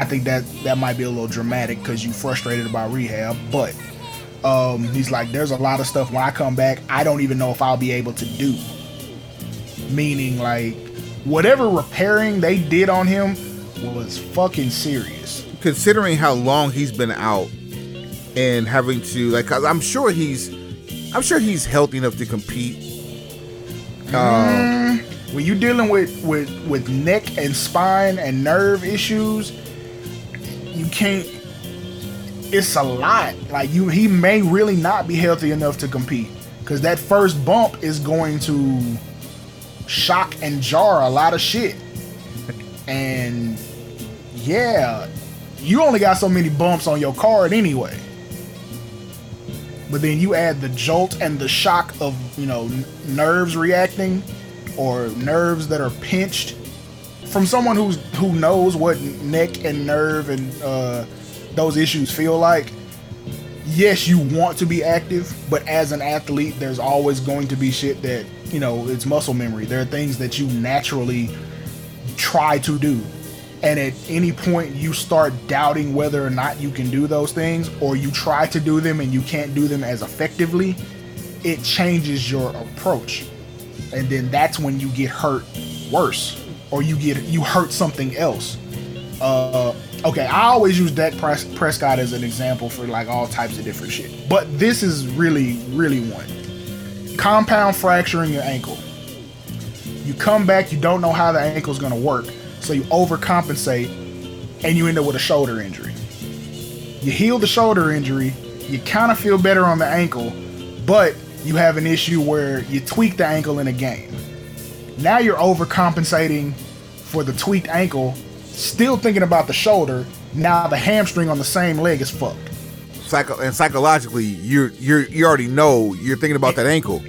I think that that might be a little dramatic because you frustrated about rehab, but um, he's like, there's a lot of stuff when I come back, I don't even know if I'll be able to do. Meaning, like, whatever repairing they did on him was fucking serious. considering how long he's been out and having to like 'cause I'm sure he's I'm sure he's healthy enough to compete. When you dealing with with with neck and spine and nerve issues, you can't. It's a lot. Like you, he may really not be healthy enough to compete because that first bump is going to shock and jar a lot of shit. And yeah, you only got so many bumps on your card anyway. But then you add the jolt and the shock of, you know, n- nerves reacting or nerves that are pinched from someone who's who knows what neck and nerve and uh, those issues feel like. Yes, you want to be active, but as an athlete, there's always going to be shit that you know it's muscle memory. There are things that you naturally try to do, and at any point you start doubting whether or not you can do those things, or you try to do them and you can't do them as effectively. It changes your approach and then that's when you get hurt worse or you get you hurt something else. Uh okay i always use Dak Pres- prescott as an example for like all types of different shit. But this is really really one. Compound fracturing your ankle. You come back you don't know how the going to work so you overcompensate and you end up with a shoulder injury. You heal the shoulder injury you kind of feel better on the ankle but you have an issue where you tweak the ankle in a game. Now you're overcompensating for the tweaked ankle, still thinking about the shoulder. Now the hamstring on the same leg is fucked. Psycho- and psychologically, you're you're you already know you're thinking about that ankle.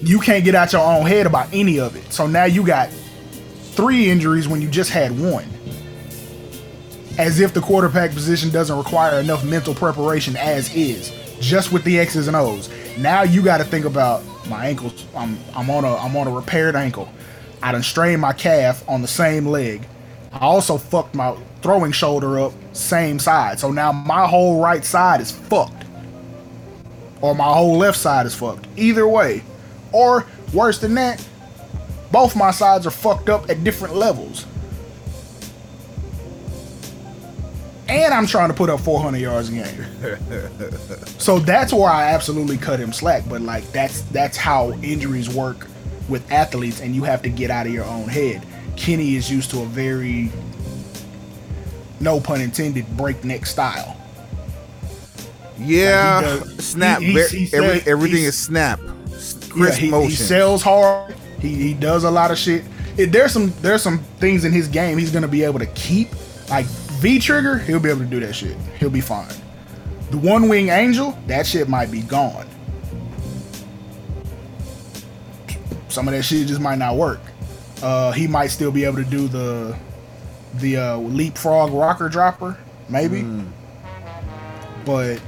You can't get out your own head about any of it. So now you got three injuries when you just had one. As if the quarterback position doesn't require enough mental preparation as is, just with the X's and O's. Now you got to think about my ankles. I'm I'm on a I'm on a repaired ankle. I done strained my calf on the same leg. I also fucked my throwing shoulder up same side. So now my whole right side is fucked. Or my whole left side is fucked. Either way. Or worse than that, both my sides are fucked up at different levels. And I'm trying to put up 400 yards a game. so that's where I absolutely cut him slack. But like that's that's how injuries work with athletes, and you have to get out of your own head. Kenny is used to a very, no pun intended, breakneck style. Yeah, Like, does- snap. he- he- he every, everything is snap. S- Yeah, Crisp he, he sells hard. He, he does a lot of shit. It, there's some there's some things in his game he's gonna be able to keep. Like V trigger, he'll be able to do that shit. He'll be fine. The one wing angel, that shit might be gone. Some of that shit just might not work. Uh, he might still be able to do the the uh, leapfrog rocker dropper, maybe. But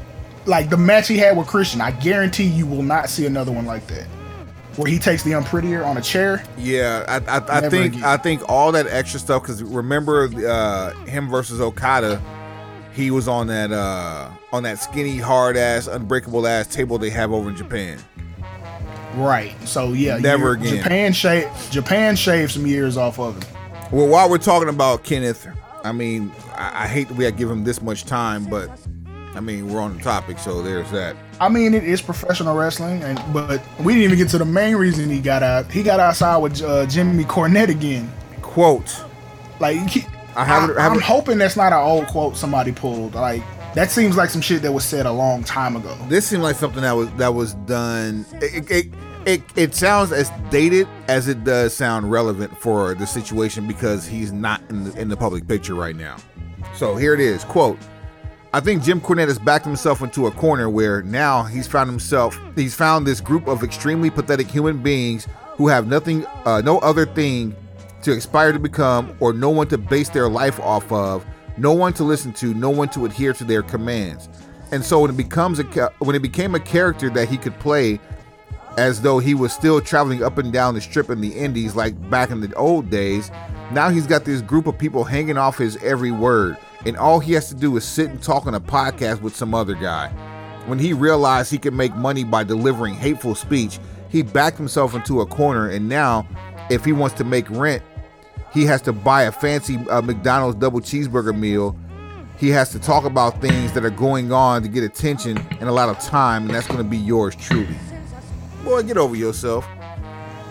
like the match he had with Christian, I guarantee you will not see another one like that. Where he takes the unprettier on a chair. Yeah, I, I, I think again. I think all that extra stuff because remember uh, him versus Okada, he was on that uh, on that skinny, hard ass, unbreakable ass table they have over in Japan. Right. So yeah, Never again. Japan shave Japan shaved some years off of him. Well, while we're talking about Kenneth, I mean, I, I hate that we had to give him this much time, but I mean, we're on the topic, so there's that. I mean, it is professional wrestling, and but we didn't even get to the main reason he got out. He got outside with uh, Jimmy Cornette again. Quote. Like, he, I haven't- I, am hoping that's not an old quote somebody pulled. Like, that seems like some shit that was said a long time ago. This seemed like something that was that was done. It it, it, it sounds as dated as it does sound relevant for the situation because he's not in the, in the public picture right now. So here it is. Quote. I think Jim Cornette has backed himself into a corner where now he's found himself he's found this group of extremely pathetic human beings who have nothing uh, no other thing to aspire to become or no one to base their life off of, no one to listen to, no one to adhere to their commands. And so when it becomes a when it became a character that he could play as though he was still traveling up and down the strip in the indies like back in the old days, now he's got this group of people hanging off his every word. And all he has to do is sit and talk on a podcast with some other guy. When he realized he could make money by delivering hateful speech, he backed himself into a corner. And now, if he wants to make rent, he has to buy a fancy uh, McDonald's double cheeseburger meal. He has to talk about things that are going on to get attention and a lot of time, and that's going to be yours truly. Boy, get over yourself.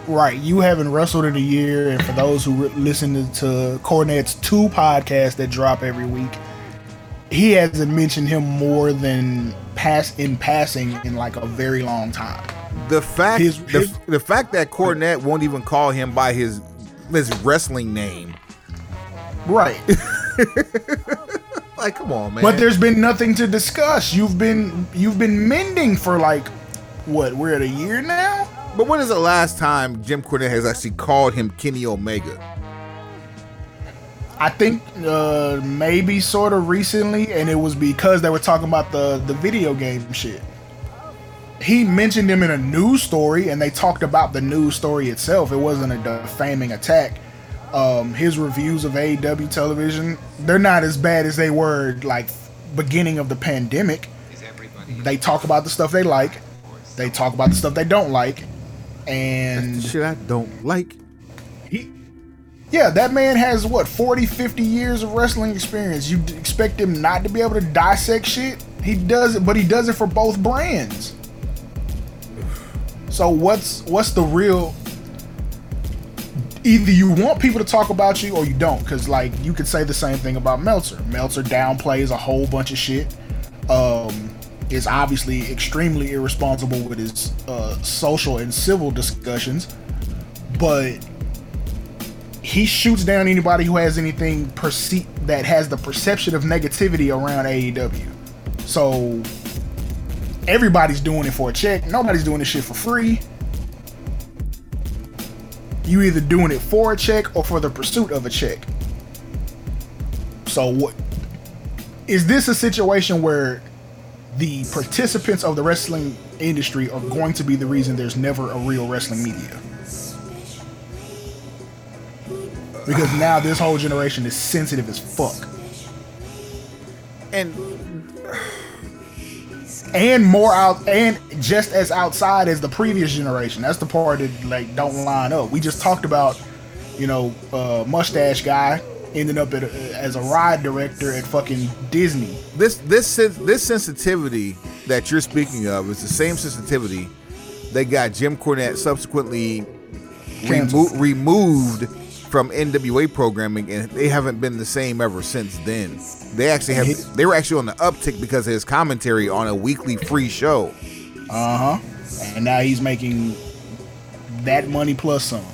Right, you haven't wrestled in a year, and for those who re- listen to, Cornette's two podcasts that drop every week, he hasn't mentioned him more than pass in passing in like a very long time. The fact His- the, his- the fact that Cornette won't even call him by his his wrestling name. Right, Like, come on, man. but there's been nothing to discuss. You've been you've been mending for like what? We're at a year now. But when is the last time Jim Cornette has actually called him Kenny Omega? I think uh, maybe sort of recently, and it was because they were talking about the the video game shit. He mentioned him in a news story, and they talked about the news story itself. It wasn't a defaming attack. Um, his reviews of AEW television, they're not as bad as they were like beginning of the pandemic. They talk about the stuff they like, they talk about the stuff they don't like, and Shit, I don't like. he, yeah, that man has what 40, 50 years of wrestling experience. You expect him not to be able to dissect shit? He does it, but he does it for both brands. So what's what's the real? Either you want people to talk about you or you don't, because like you could say the same thing about Meltzer. Meltzer downplays a whole bunch of shit. Um, is obviously extremely irresponsible with his uh, social and civil discussions, but he shoots down anybody who has anything perce- that has the perception of negativity around AEW. So everybody's doing it for a check. Nobody's doing this shit for free. You either doing it for a check or for the pursuit of a check. So what is this a situation where the participants of the wrestling industry are going to be the reason there's never a real wrestling media? Because now this whole generation is sensitive as fuck. And and more out and just as outside as the previous generation. That's the part that like don't line up. We just talked about, you know, uh, mustache guy ending up at as a ride director at fucking Disney. this this this sensitivity that you're speaking of is the same sensitivity that got Jim Cornette subsequently remo- removed from NWA programming, and they haven't been the same ever since then. They actually have they were actually on the uptick because of his commentary on a weekly free show. Uh huh. And now he's making that money plus some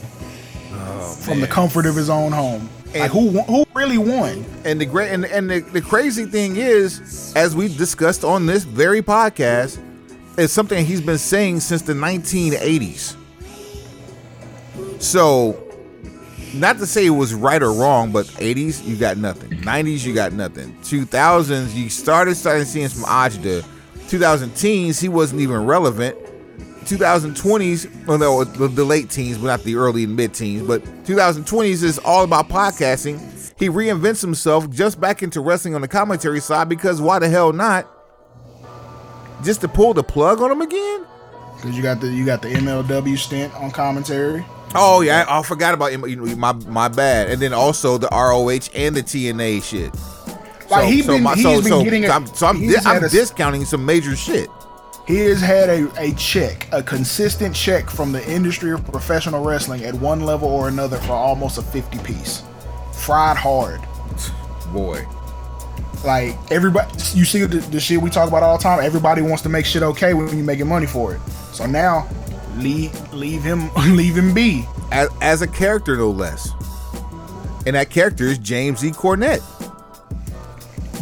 from the comfort of his own home. And- who who really won? And the great and, and the, the crazy thing is, as we discussed on this very podcast, is something he's been saying since the 1980s. So, not to say it was right or wrong, but 80s you got nothing, mm-hmm. 90s you got nothing, 2000s you started starting seeing some agita, 2010s he wasn't even relevant. 2020s, well, no, the, the late teens, but not the early and mid teens. But 2020s is all about podcasting. He reinvents himself just back into wrestling on the commentary side because why the hell not? Just to pull the plug on him again? Because you got the you got the MLW stint on commentary. Oh yeah, I, I forgot about my my bad. And then also the ROH and the TNA shit. Like, he been- he's been getting a- I'm, so I'm, di- I'm a- discounting some major shit. He has had a, a check, a consistent check from the industry of professional wrestling at one level or another for almost a 50 piece. Fried hard. Boy, Like everybody, you see the, the shit we talk about all the time. Everybody wants to make shit okay when you're making money for it. So now, leave leave him leave him be. as, as a character no less. And that character is James E. Cornette.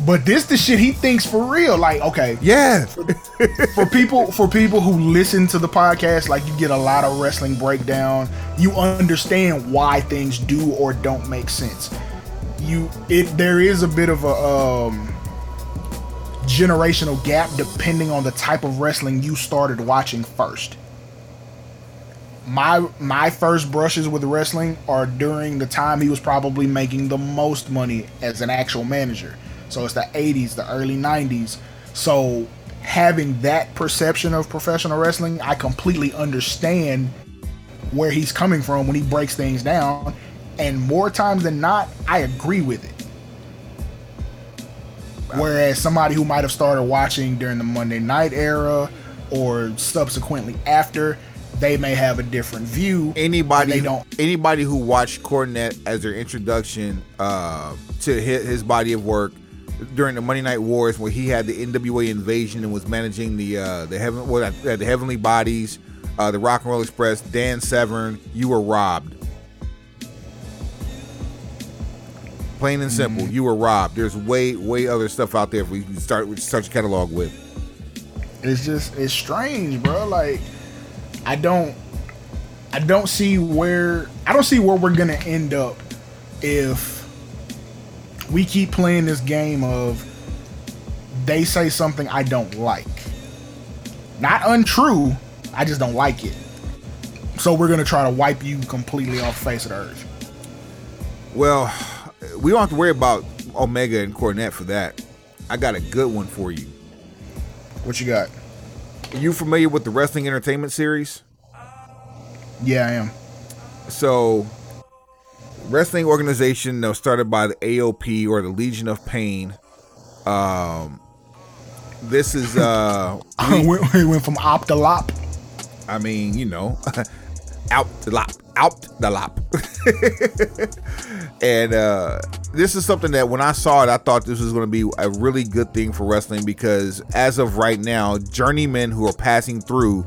But this the shit he thinks for real. Like okay, Yeah, for people for people who listen to the podcast, like you get a lot of wrestling breakdown. You understand why things do or don't make sense. You it there is a bit of a um generational gap depending on the type of wrestling you started watching first. My my first brushes with wrestling are during the time he was probably making the most money as an actual manager. So it's the 80s, the early 90s. So having that perception of professional wrestling, I completely understand where he's coming from when he breaks things down. And more times than not, I agree with it. Whereas somebody who might have started watching during the Monday night era or subsequently after, they may have a different view. anybody They don't. anybody who watched Cornette as their introduction uh, to his, his body of work during the Monday Night Wars, where he had the NWA invasion and was managing the uh, the heaven well, uh, the Heavenly Bodies, uh, the Rock and Roll Express, Dan Severn, you were robbed. Plain and simple, you were robbed. There's way way other stuff out there. If we start start your catalog with. it's just it's strange, bro. Like I don't I don't see where I don't see where we're gonna end up if we keep playing this game of they say something I don't like. Not untrue, I just don't like it. So we're gonna try to wipe you completely off the face of the earth. Well, we don't have to worry about Omega and Cornette for that. I got a good one for you. What you got? Are you familiar with the Wrestling Entertainment Series? Yeah, I am. So, wrestling organization that was started by the AOP or the Legion of Pain. Um, this is uh, we, we went from op to lop. I mean, you know, out the lop, out the lop. and uh, this is something that when I saw it, I thought this was going to be a really good thing for wrestling because as of right now, journeymen who are passing through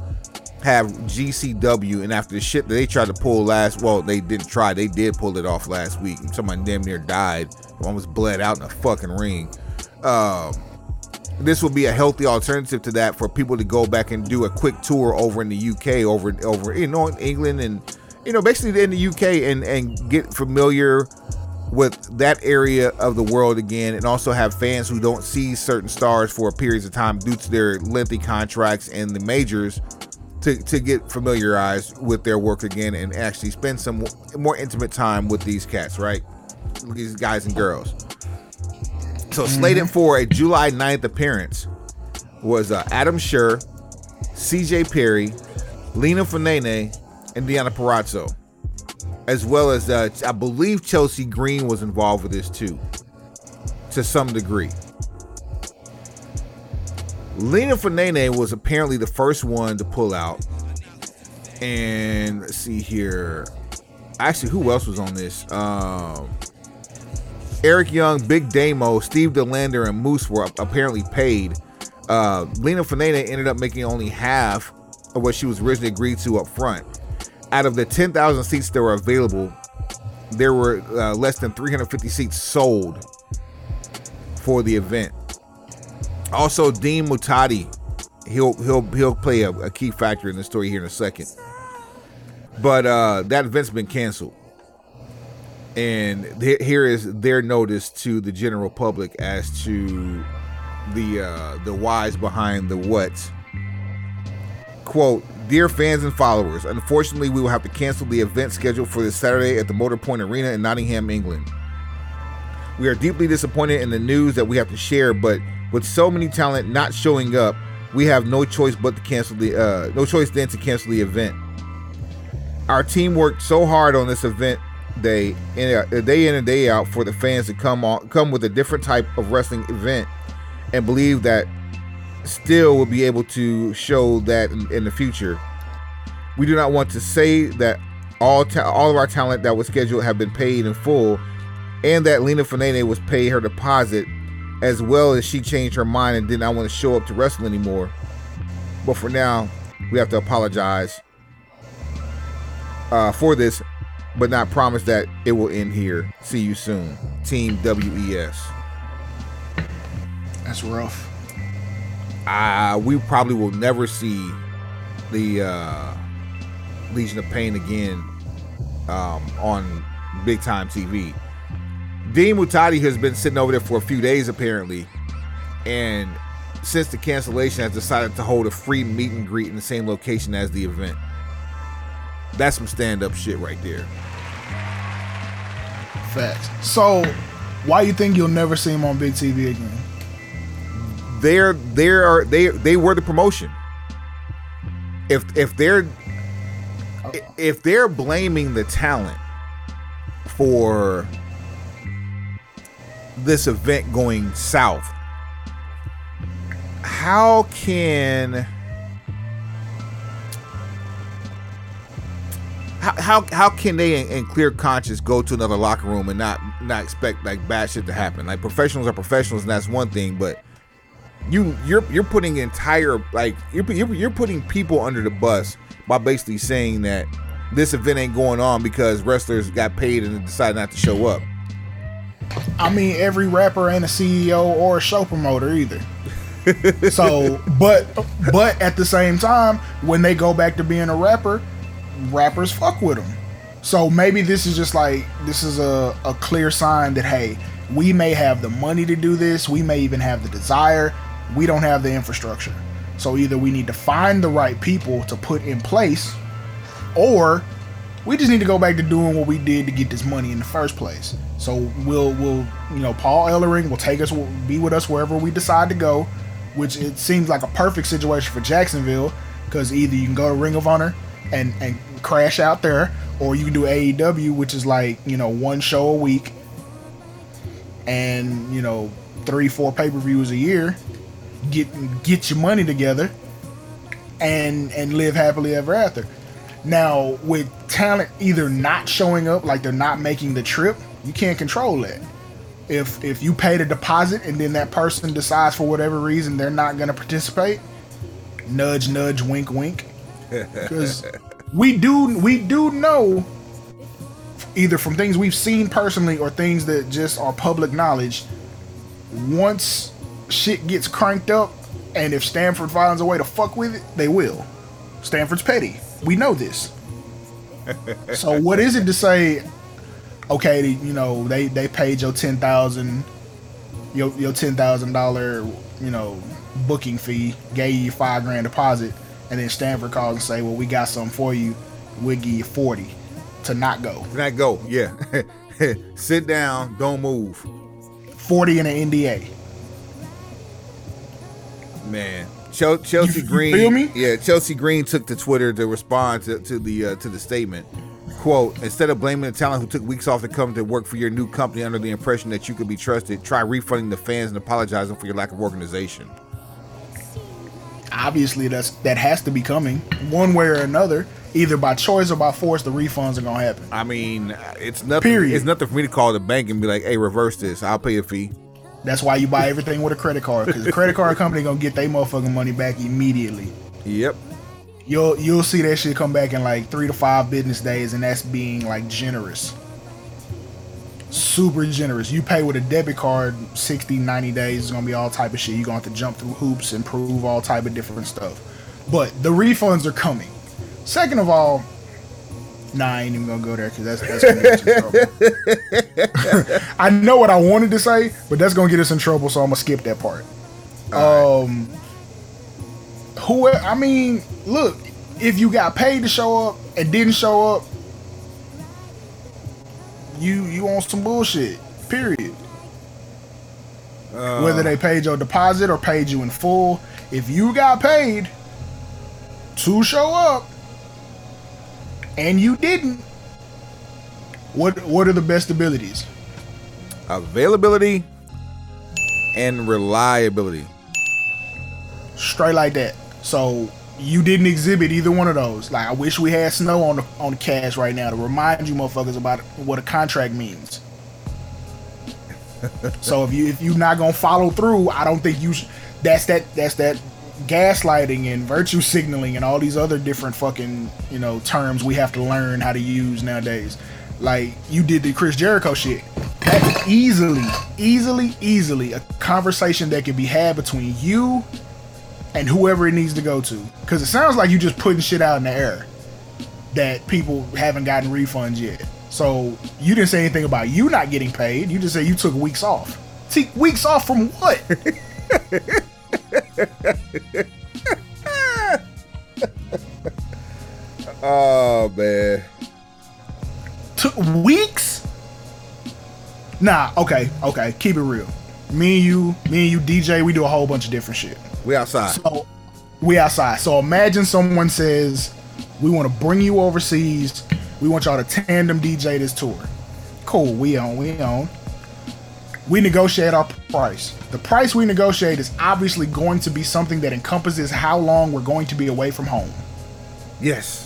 have GCW, and after the shit that they tried to pull last, well, they didn't try, they did pull it off last week. Somebody damn near died, almost bled out in a fucking ring. Um, this will be a healthy alternative to that for people to go back and do a quick tour over in the UK, over over you know in England and you know basically in the UK and and get familiar with that area of the world again, and also have fans who don't see certain stars for periods of time due to their lengthy contracts in the majors to, to get familiarized with their work again and actually spend some more intimate time with these cats, right? These guys and girls. So slated for a July 9th appearance was uh, Adam Scherr, CJ Perry, Lina Fanene, and Deonna Purrazzo. As well as uh, I believe Chelsea Green was involved with this too, to some degree. Lina Fanene was apparently the first one to pull out. And let's see here. Actually, who else was on this? Um, Eric Young, Big Damo, Steve DeLander, and Moose were apparently paid. Uh, Lina Fanene ended up making only half of what she was originally agreed to up front. Out of the 10,000 seats that were available, there were uh, less than 350 seats sold for the event. Also, Dean Mutati, he'll he'll he'll play a, a key factor in the story here in a second. But uh, that event's been canceled and th- here is their notice to the general public as to the uh, the whys behind the what. Quote: Dear fans and followers, unfortunately, we will have to cancel the event scheduled for this Saturday at the Motor Point Arena in Nottingham, England. We are deeply disappointed in the news that we have to share, but with so many talent not showing up, we have no choice but to cancel the uh, no choice then to cancel the event. Our team worked so hard on this event day in uh, day in and day out for the fans to come on come with a different type of wrestling event and believe that still will be able to show that in, in the future. We do not want to say that all ta- all of our talent that was scheduled have been paid in full, and that Lina Fanene was paid her deposit, as well as she changed her mind and did not want to show up to wrestle anymore. But for now, we have to apologize uh, for this, but not promise that it will end here. See you soon, Team WES. That's rough. uh, we probably will never see the uh, Legion of Pain again um, on big time TV. Dean Mutati has been sitting over there for a few days apparently, and since the cancellation has decided to hold a free meet and greet in the same location as the event. That's some stand up shit right there. Facts. So, why you think you'll never see him on big TV again? they're they're they they were the promotion. If if they're if they're blaming the talent for this event going south, how can how how, can they in, in clear conscience go to another locker room and not not expect like bad shit to happen? Like professionals are professionals, and that's one thing, but you you're you're putting entire like you're you're, you're putting people under the bus by basically saying that this event ain't going on because wrestlers got paid and decided not to show up. I mean, every rapper ain't a CEO or a show promoter either. so, but but at the same time, when they go back to being a rapper, rappers fuck with them. So maybe this is just like this is a, a clear sign that hey, we may have the money to do this, we may even have the desire, we don't have the infrastructure. So either we need to find the right people to put in place, or we just need to go back to doing what we did to get this money in the first place. So we'll we'll you know Paul Ellering will take us will be with us wherever we decide to go, which it seems like a perfect situation for Jacksonville because either you can go to Ring of Honor and and crash out there, or you can do AEW, which is like you know one show a week, and you know three four pay per views a year, get get your money together, and and live happily ever after. Now, with talent either not showing up, like they're not making the trip, you can't control that. If if you paid a deposit and then that person decides for whatever reason they're not going to participate, nudge, nudge, wink, wink, because we do we do know either from things we've seen personally or things that just are public knowledge. Once shit gets cranked up, and if Stamford finds a way to fuck with it, they will. Stamford's petty. We know this. so what is it to say? Okay, you know they they paid your ten thousand, your your ten thousand dollar you know booking fee, gave you five grand deposit, and then Stamford calls and say, well we got something for you, we'll give you forty to not go. Not go, yeah. Sit down, don't move. Forty in an NDA. Man, Chelsea You- Green. feel me? Yeah, Chelsea Green took to Twitter to respond to, to the uh, to the statement. "Quote: Instead of blaming the talent who took weeks off to come to work for your new company under the impression that you could be trusted, try refunding the fans and apologizing for your lack of organization." Obviously, that's that has to be coming one way or another, either by choice or by force. The refunds are gonna happen. I mean, it's nothing. Period. It's nothing for me to call the bank and be like, "Hey, reverse this. I'll pay a fee." That's why you buy everything with a credit card because the credit card company gonna get their motherfucking money back immediately. Yep. You'll you'll see that shit come back in like three to five business days, and that's being like generous. Super generous. You pay with a debit card 60, 90 days, it's gonna be all type of shit. You're gonna have to jump through hoops and prove all type of different stuff. But the refunds are coming. Second of all, nah, I ain't even gonna go there because that's that's gonna get us in trouble. I know what I wanted to say, but that's gonna get us in trouble, so I'm gonna skip that part. Um, who? I mean, look, if you got paid to show up and didn't show up, you you on some bullshit. Period. Whether they paid your deposit or paid you in full, if you got paid to show up, and you didn't, what what are the best abilities? Availability and reliability. Straight like that. So you didn't exhibit either one of those. Like I wish we had snow on the on the cash right now to remind you motherfuckers about what a contract means. so if you if you're not gonna follow through, I don't think you. Sh- that's that that's that gaslighting and virtue signaling and all these other different fucking you know terms we have to learn how to use nowadays. Like you did the Chris Jericho shit. That's easily, easily, easily a conversation that can be had between you and whoever it needs to go to. Because it sounds like you just putting shit out in the air that people haven't gotten refunds yet. So you didn't say anything about you not getting paid. You just say you took weeks off. See, weeks off from what? Oh man. took weeks? Nah, okay, okay. Keep it real. Me and you, me and you, DJ, we do a whole bunch of different shit. We outside. So we outside. So imagine someone says, "We want to bring you overseas. We want y'all to tandem DJ this tour." Cool. We on. We on. We negotiate our price. The price we negotiate is obviously going to be something that encompasses how long we're going to be away from home. yes.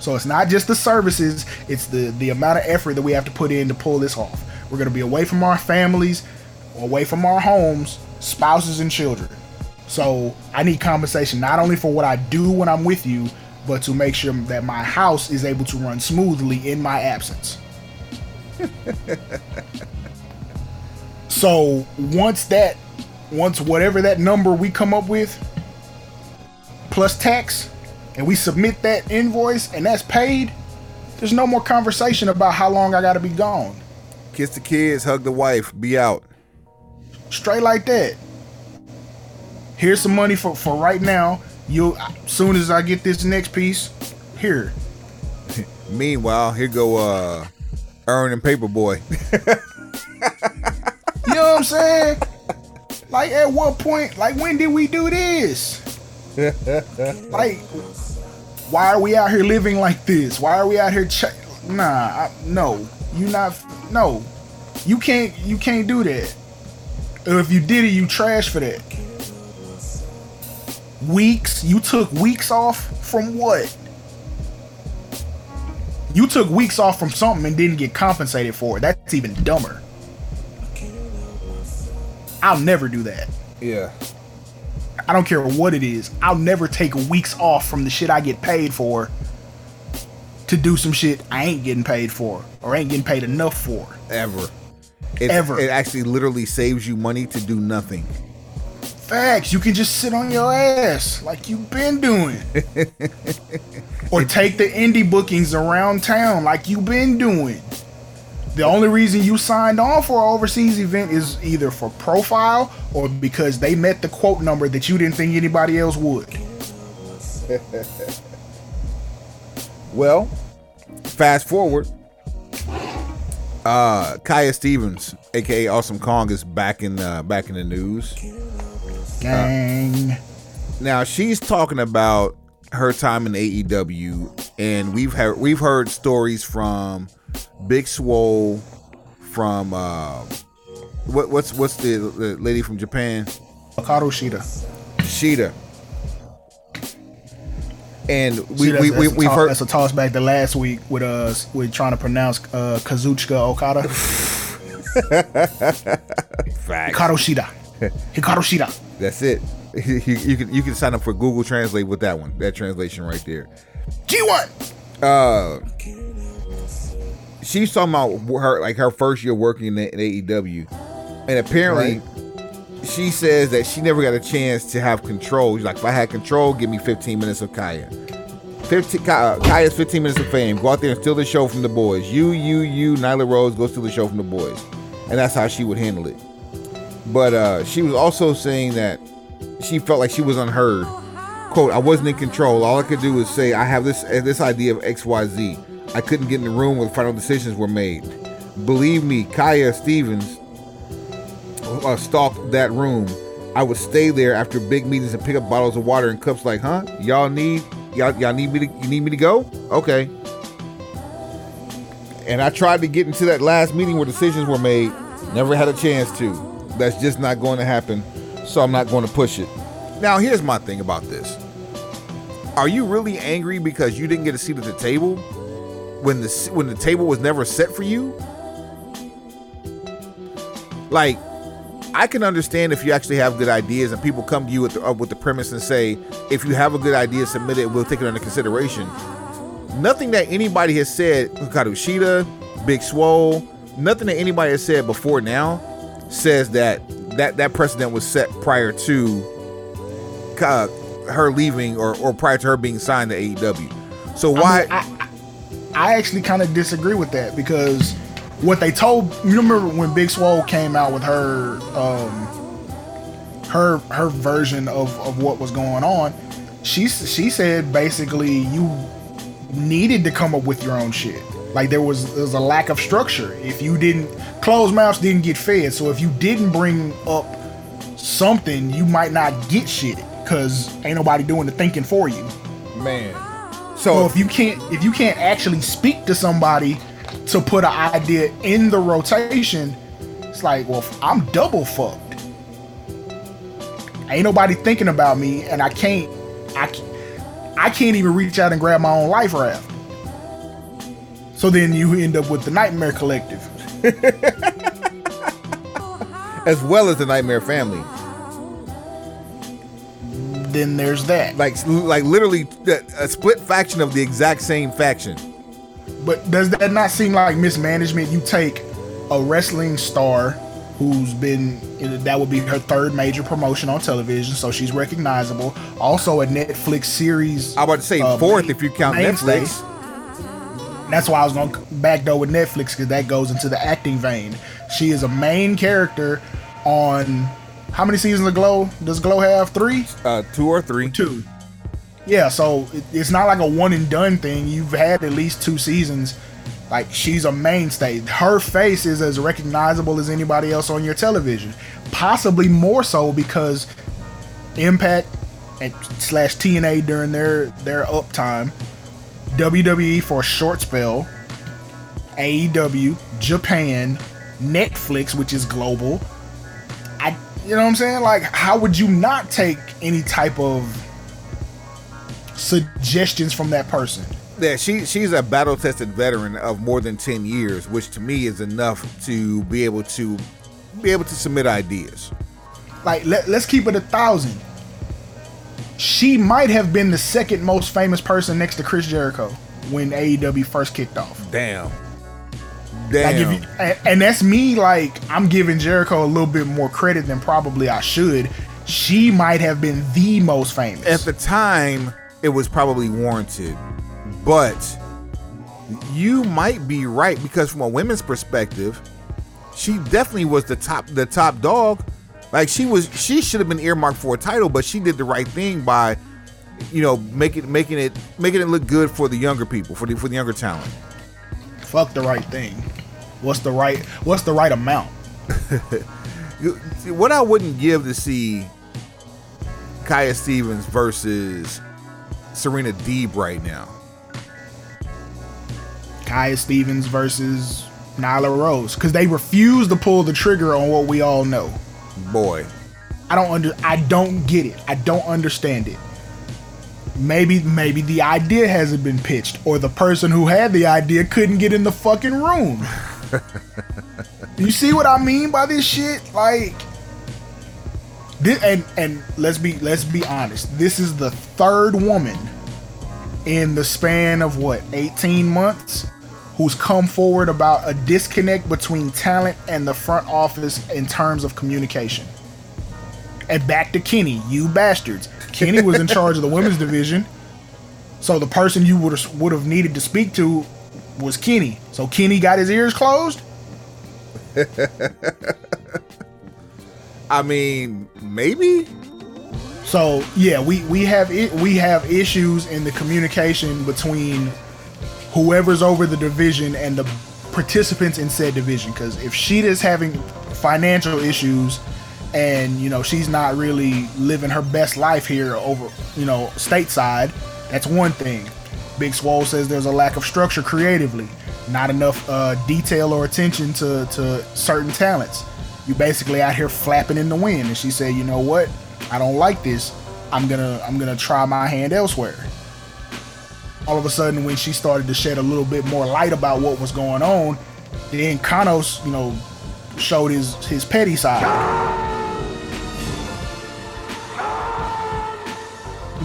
So it's not just the services; it's the the amount of effort that we have to put in to pull this off. We're gonna be away from our families, away from our homes, spouses and children. So I need compensation not only for what I do when I'm with you, but to make sure that my house is able to run smoothly in my absence. so once that, once whatever that number we come up with, plus tax, and we submit that invoice and that's paid, there's no more conversation about how long I gotta be gone. Kiss the kids, hug the wife, be out. straight like that. Here's some money for for right now. You, soon as I get this next piece, here. Meanwhile, here go uh Earn and Paperboy. You know what I'm saying? Like at what point? Like when did we do this? like, why are we out here living like this? Why are we out here? Ch- nah, I, no, you not. No, you can't. You can't do that. Or if you did it, you trash for that. Weeks? You took weeks off from what? You took weeks off from something and didn't get compensated for it. That's even dumber. I'll never do that. yeah. I don't care what it is. I'll never take weeks off from the shit I get paid for to do some shit I ain't getting paid for or ain't getting paid enough for. Ever. It, Ever. It actually literally saves you money to do nothing. Facts. You can just sit on your ass like you've been doing. or take the indie bookings around town like you've been doing. The only reason you signed on for an overseas event is either for profile or because they met the quote number that you didn't think anybody else would. Well, fast forward. Uh Kia Stevens, aka Awesome Kong, is back in uh, back in the news. Gang. Now she's talking about her time in AEW, and we've heard we've heard stories from Big Swole, from uh, what what's what's the, the lady from Japan, Hikaru Shida. Sheeta, and we See, that's, we, that's we a we've toss, heard that's a toss back to last week with us with trying to pronounce uh, Kazuchika Okada. facts. Hikaru Shida. Hikaru Shida. That's it. you, you can you can sign up for Google Translate with that one. That translation right there. G1. uh she's talking about her like her first year working in, in AEW, and apparently she says that she never got a chance to have control. She's like, if I had control, give me 15 minutes of Kia. 15 uh, Kia's 15 minutes of fame. Go out there and steal the show from the boys. You, you, you, Nyla Rose, go steal the show from the boys, and that's how she would handle it. But uh she was also saying that she felt like she was unheard quote i wasn't in control all i could do was say i have this uh, this idea of xyz i couldn't get in the room where the final decisions were made believe me kia stevens uh, stalked that room i would stay there after big meetings and pick up bottles of water and cups like huh y'all need y'all, y'all need me to you need me to go okay And I tried to get into that last meeting where decisions were made. Never had a chance to. That's just not going to happen. So I'm not going to push it. Now, here's my thing about this. Are you really angry because you didn't get a seat at the table when the when the table was never set for you? Like, I can understand if you actually have good ideas and people come to you with the, uh, with the premise and say, if you have a good idea, submit it. We'll take it under consideration. Nothing that anybody has said, Karushida, Big Swole, nothing that anybody has said before now says that that that precedent was set prior to uh, her leaving or, or prior to her being signed to AEW. So why? I, mean, I, actually kind of disagree with that because what they told you remember when Big Swole came out with her um her her version of of what was going on. She she said basically you needed to come up with your own shit. Like there was there was a lack of structure. If you didn't closed mouths didn't get fed. So if you didn't bring up something, you might not get shit because ain't nobody doing the thinking for you. Man. So, so if you can't if you can't actually speak to somebody to put an idea in the rotation, it's like, well, I'm double fucked. Ain't nobody thinking about me, and I can't, I, I can't even reach out and grab my own life raft. So then you end up with the Nightmare Collective, as well as the Nightmare Family. Then there's that. Like, like literally a split faction of the exact same faction. But does that not seem like mismanagement? You take a wrestling star who's been that would be her third major promotion on television, so she's recognizable. Also, a Netflix series. I about to say uh, fourth if you count mainstay. Netflix. That's why I was going to backdoor with Netflix because that goes into the acting vein. She is a main character on how many seasons of Glow does Glow have? Three? Uh, two or three. Two. Yeah, so it's not like a one and done thing. You've had at least two seasons. Like she's a mainstay. Her face is as recognizable as anybody else on your television. Possibly more so because Impact and slash TNA during their their uptime, WWE for a short spell, AEW, Japan, Netflix, which is global. You know what I'm saying? Like, how would you not take any type of suggestions from that person. Yeah, she she's a battle tested veteran of more than ten years, which to me is enough to be able to be able to submit ideas. Like let, let's keep it a thousand. She might have been the second most famous person next to Chris Jericho when AEW first kicked off. Damn. Damn. Like you, and that's me. Like I'm giving Jericho a little bit more credit than probably I should. She might have been the most famous at the time it was probably warranted. But you might be right because from a women's perspective, she definitely was the top the top dog. Like she was she should have been earmarked for a title, but she did the right thing by you know making making it making it look good for the younger people, for the for the younger talent. Fuck the right thing. What's the right what's the right amount? what I wouldn't give to see Kia Stevens versus Serena Deeb right now? Kia Stevens versus Nyla Rose because they refuse to pull the trigger on what we all know. Boy, I don't under I don't get it. I don't understand it. Maybe maybe the idea hasn't been pitched or the person who had the idea couldn't get in the fucking room. you see what I mean by this shit? Like this, and and let's be let's be honest. This is the third woman in the span of what 18 months who's come forward about a disconnect between talent and the front office in terms of communication. And back to Kenny, you bastards. Kenny was in charge of the women's division. So the person you would would have needed to speak to was Kenny. So Kenny got his ears closed. I mean, maybe. So yeah, we we have it. We have issues in the communication between whoever's over the division and the participants in said division. Because if Sheeta's having financial issues, and you know she's not really living her best life here over you know stateside, that's one thing. Big Swole says there's a lack of structure creatively. not enough uh, detail or attention to, to certain talents. You basically out here flapping in the wind. And she said, you know what? I don't like this. I'm gonna I'm gonna try my hand elsewhere. All of a sudden, when she started to shed a little bit more light about what was going on, then Kanos, you know, showed his his petty side.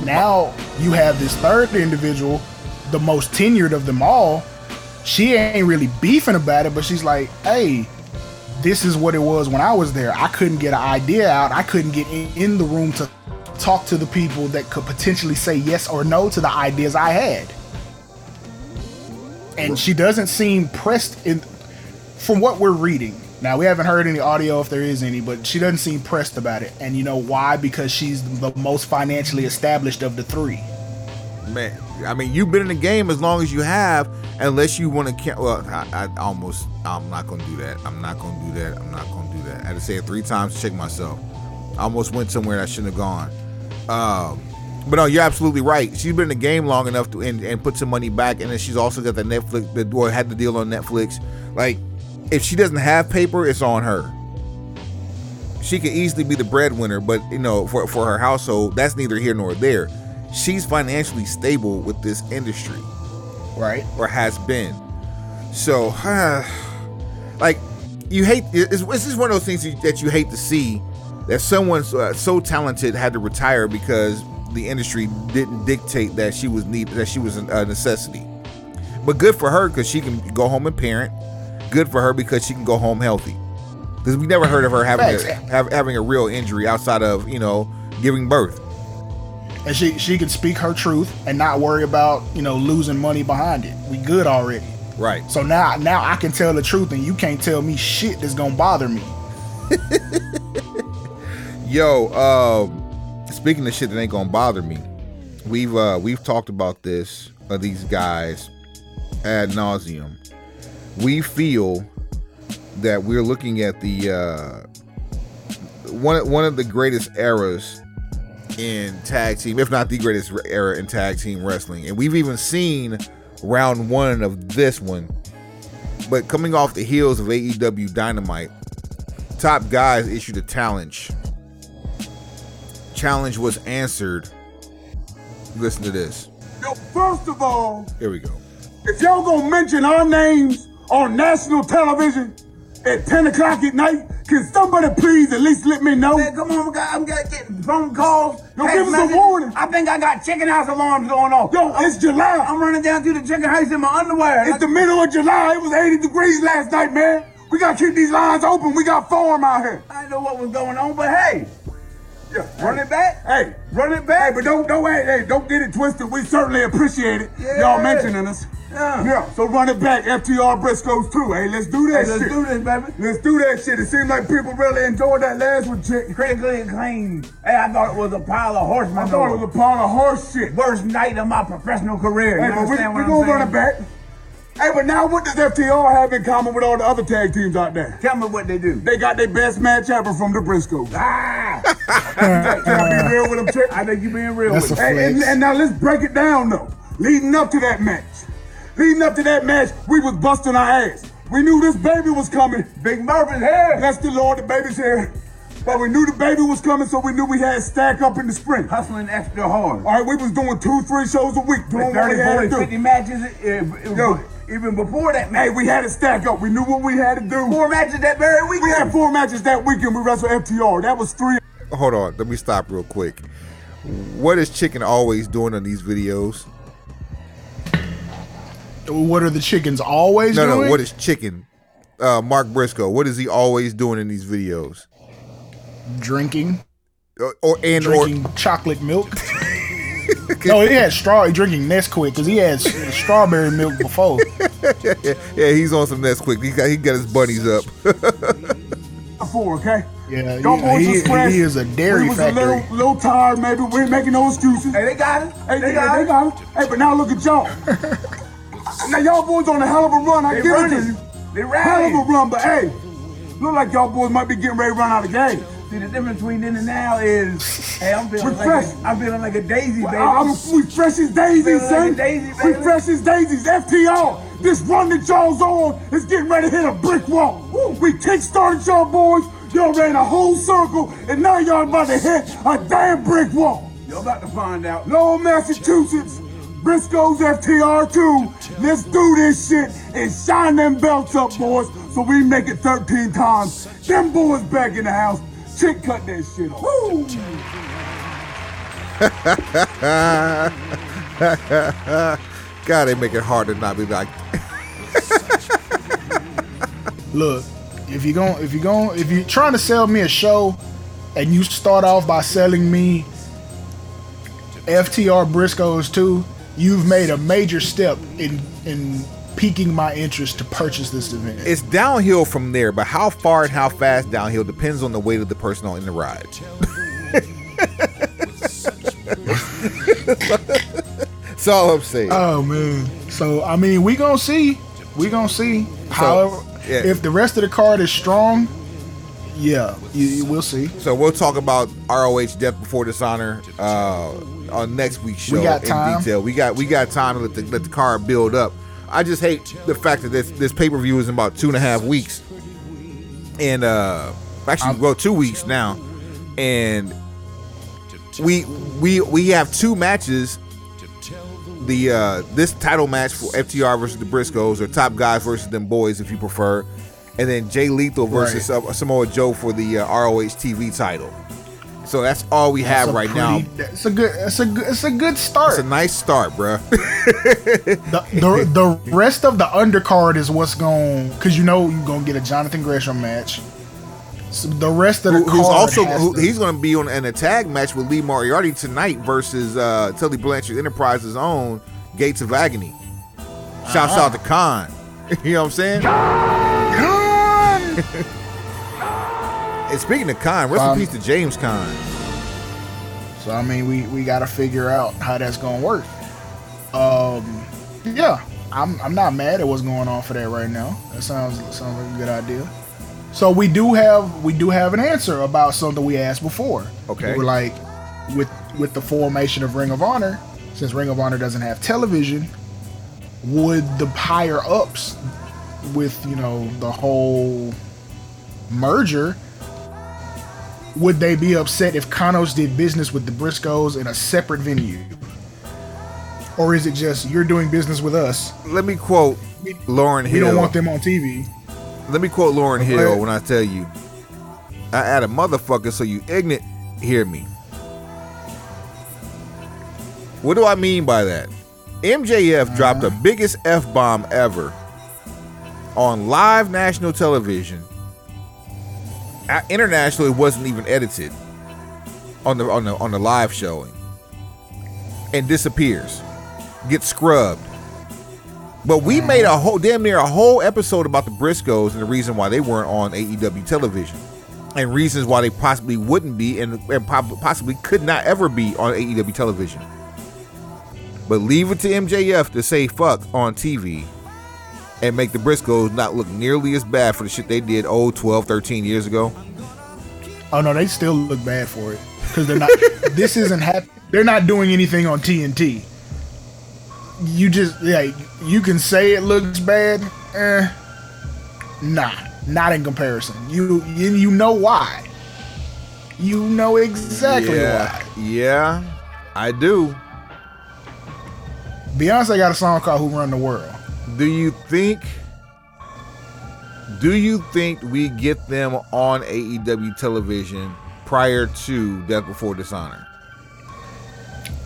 Now you have this third individual, the most tenured of them all. She ain't really beefing about it, but she's like, "Hey, this is what it was when I was there. I couldn't get an idea out. I couldn't get in, in the room to talk to the people that could potentially say yes or no to the ideas I had." And she doesn't seem pressed in from what we're reading. Now we haven't heard any audio if there is any, but she doesn't seem pressed about it. And you know why? Because she's the most financially established of the three. Man, I mean, you've been in the game as long as you have, unless you want to. Well, I, I almost. I'm not gonna do that. I'm not gonna do that. I'm not gonna do that. I had to say it three times to check myself. I almost went somewhere I shouldn't have gone. Um, but no, you're absolutely right. She's been in the game long enough to and, and put some money back, and then she's also got the Netflix. The or had the deal on Netflix. Like, if she doesn't have paper, it's on her. She could easily be the breadwinner, but you know, for for her household, that's neither here nor there. She's financially stable with this industry, Right. or has been. So, like, you hate. It's, it's just one of those things that you hate to see that someone so, so talented had to retire because the industry didn't dictate that she was needed, that she was a necessity. But good for her because she can go home and parent. Good for her because she can go home healthy. Because we never heard of her having a, have, having a real injury outside of you know giving birth. And she she can speak her truth and not worry about, you know, losing money behind it. We good already. Right. So now now I can tell the truth and you can't tell me shit that's gonna bother me. Yo, um, speaking of shit that ain't gonna bother me, we've uh we've talked about this uh, these guys ad nauseum. We feel that we're looking at the uh one one of the greatest eras in tag team, if not the greatest era in tag team wrestling, and we've even seen round one of this one. But coming off the heels of AEW Dynamite, top guys issued a challenge challenge was answered. Listen to this. Yo, first of all, Here we go. if y'all gonna mention our names on national television at 10 o'clock at night, can somebody please at least let me know? Man, come on. I'm gonna phone calls. Yo, give us a warning. I think I got chicken house alarms going off. Yo, it's July. I'm running down through the chicken house in my underwear. It's the middle of July. It was 80 degrees last night, man. We gotta keep these lines open. We got farm out here. I didn't know what was going on, but hey, Yeah, run it back. Hey, Run it back. hey, but don't don't hey, hey, don't get it twisted. We certainly appreciate it. Yeah. Y'all mentioning us. Yeah. Yeah. So run it back, FTR Briscoes too. Hey, let's do that Hey, let's shit. do this, baby. Let's do that shit. It seems like people really enjoyed that last one, chick. Critically acclaimed. Hey, I thought it was a pile of horsemen. I thought it was a pile of horse shit. worst night of my professional career. Hey, you but we, understand we what gonna I'm run it back. Hey, but now what does FTR have in common with all the other tag teams out there? Tell me what they do. They got their best match ever from the Briscoes. Ah! Can I be real with them, chick? I think you being real That's with a me. Hey, and, and now let's break it down though. Leading up to that match, leading up to that match, we was busting our ass. We knew this baby was coming. Big Murphy's here. Bless the Lord, the baby's here. But we knew the baby was coming, so we knew we had to stack up in the spring. All Hustling extra hard. All right, we was doing two, three shows a week, doing what 30, we had 40, to 50 do. matches. uh, Yo. even before that Hey, match. we had to stack up. We knew what we had to do. Four matches that very week. We had four matches that weekend. We wrestled FTR. That was three. Hold on, let me stop real quick. What is Chicken always doing on these videos? What are the chickens always No, doing? no, what is Chicken? Uh, Mark Briscoe. What is he always doing in these videos? drinking? Or, or and Drinking chocolate milk. no, he had straw. He drinking Nesquik because he had strawberry milk before. yeah, he's on some Nesquik. He got he got his bunnies up. Four, okay? Yeah, Y'all yeah, boys he- he is a dairy we was factory. a little, little tired, maybe. We ain't making no excuses. Hey, they got it. Hey, they they, got they it. got it. Hey, but now look at y'all. Now y'all boys on a hell of a run. I They give it to you. They ran. Hell of a run, but hey, look like y'all boys might be getting ready to run out of gas. See, the difference between then and now is, hey, I'm feeling We're like a, I'm feeling like a daisy, baby. I, am we fresh as daisies, Feeling like daisy, we baby. fresh as daisies. FTR. This run that y'all's on is getting ready to hit a brick wall. We kickstarted y'all boys, y'all ran a whole circle, and now y'all about to hit a damn brick wall. Y'all about to find out. Lowell, Massachusetts, Briscoe's FTR2. Let's do this shit and shine them belts up, boys, so we make it 13 times. Them boys back in the house. Chick cut that shit off. Woo! God, they make it hard to not be like. Look, if you're going if you're going if you're trying to sell me a show and you start off by selling me FTR Briscoes too, you've made a major step in in piquing my interest to purchase this event. It's downhill from there, but how far and how fast downhill depends on the weight of the person on the ride. That's all I'm saying. Oh man. So I mean, we gonna see. We gonna see. However, yeah. if the rest of the card is strong, yeah, you, you will see. So we'll talk about ROH Death Before Dishonor uh, on next week's show We got in detail. We got we got time to let the, let the card build up. I just hate the fact that this this pay per view is in about two and a half weeks, and uh, actually, well, two weeks now, and we we we have two matches. The uh, this title match for FTR versus the Briscoes or Top Guys versus them boys, if you prefer, and then Jay Lethal versus uh, Samoa Joe for the uh, ROH TV title. So that's all we have right now. It's a good. It's a good. It's a good start. It's a nice start, bruh. the, the the rest of the undercard is what's going because you know you're gonna get a Jonathan Gresham match. So the rest of the Who- who's also who, to- he's going to be on in a tag match with Lee Moriarty tonight versus uh, Tully Blanchard Enterprises' own Gates of Agony. Shouts Uh-huh. out to Kaun. you know what I'm saying? And speaking of Khan, rest Um, in peace to James Caan. So I mean, we we got to figure out how that's gonna work. Um, yeah, I'm I'm not mad at what's going on for that right now. That sounds sounds like a good idea. So we do have we do have an answer about something we asked before. Okay. we we're like, with with the formation of Ring of Honor, since Ring of Honor doesn't have television, would the higher ups, with you know the whole merger, would they be upset if Kanos did business with the Briscoes in a separate venue? Or is it just you're doing business with us? Let me quote Lauryn Hill. We don't want them on TV. Let me quote Lauryn Okay. Hill when I tell you, I add a motherfucker so you ignorant hear me. What do I mean by that? MJF dropped uh-huh. the biggest F bomb ever on live national television. Internationally, it wasn't even edited on the on the on the live showing, and disappears, gets scrubbed. But we made a whole damn near a whole episode about the Briscoes and the reason why they weren't on AEW television, and reasons why they possibly wouldn't be and, and possibly could not ever be on AEW television. But leave it to MJF to say fuck on TV and make the Briscoes not look nearly as bad for the shit they did oh 12, 13 years ago. Oh no, they still look bad for it because they're not. this isn't happening. They're not doing anything on TNT. You just like you can say it looks bad. Eh, nah, not in comparison. You you, you know why. You know exactly yeah, yeah, I do. why. Beyonce got a song called "Who Run the World." Do you think? Do you think we get them on AEW television prior to Death Before Dishonor?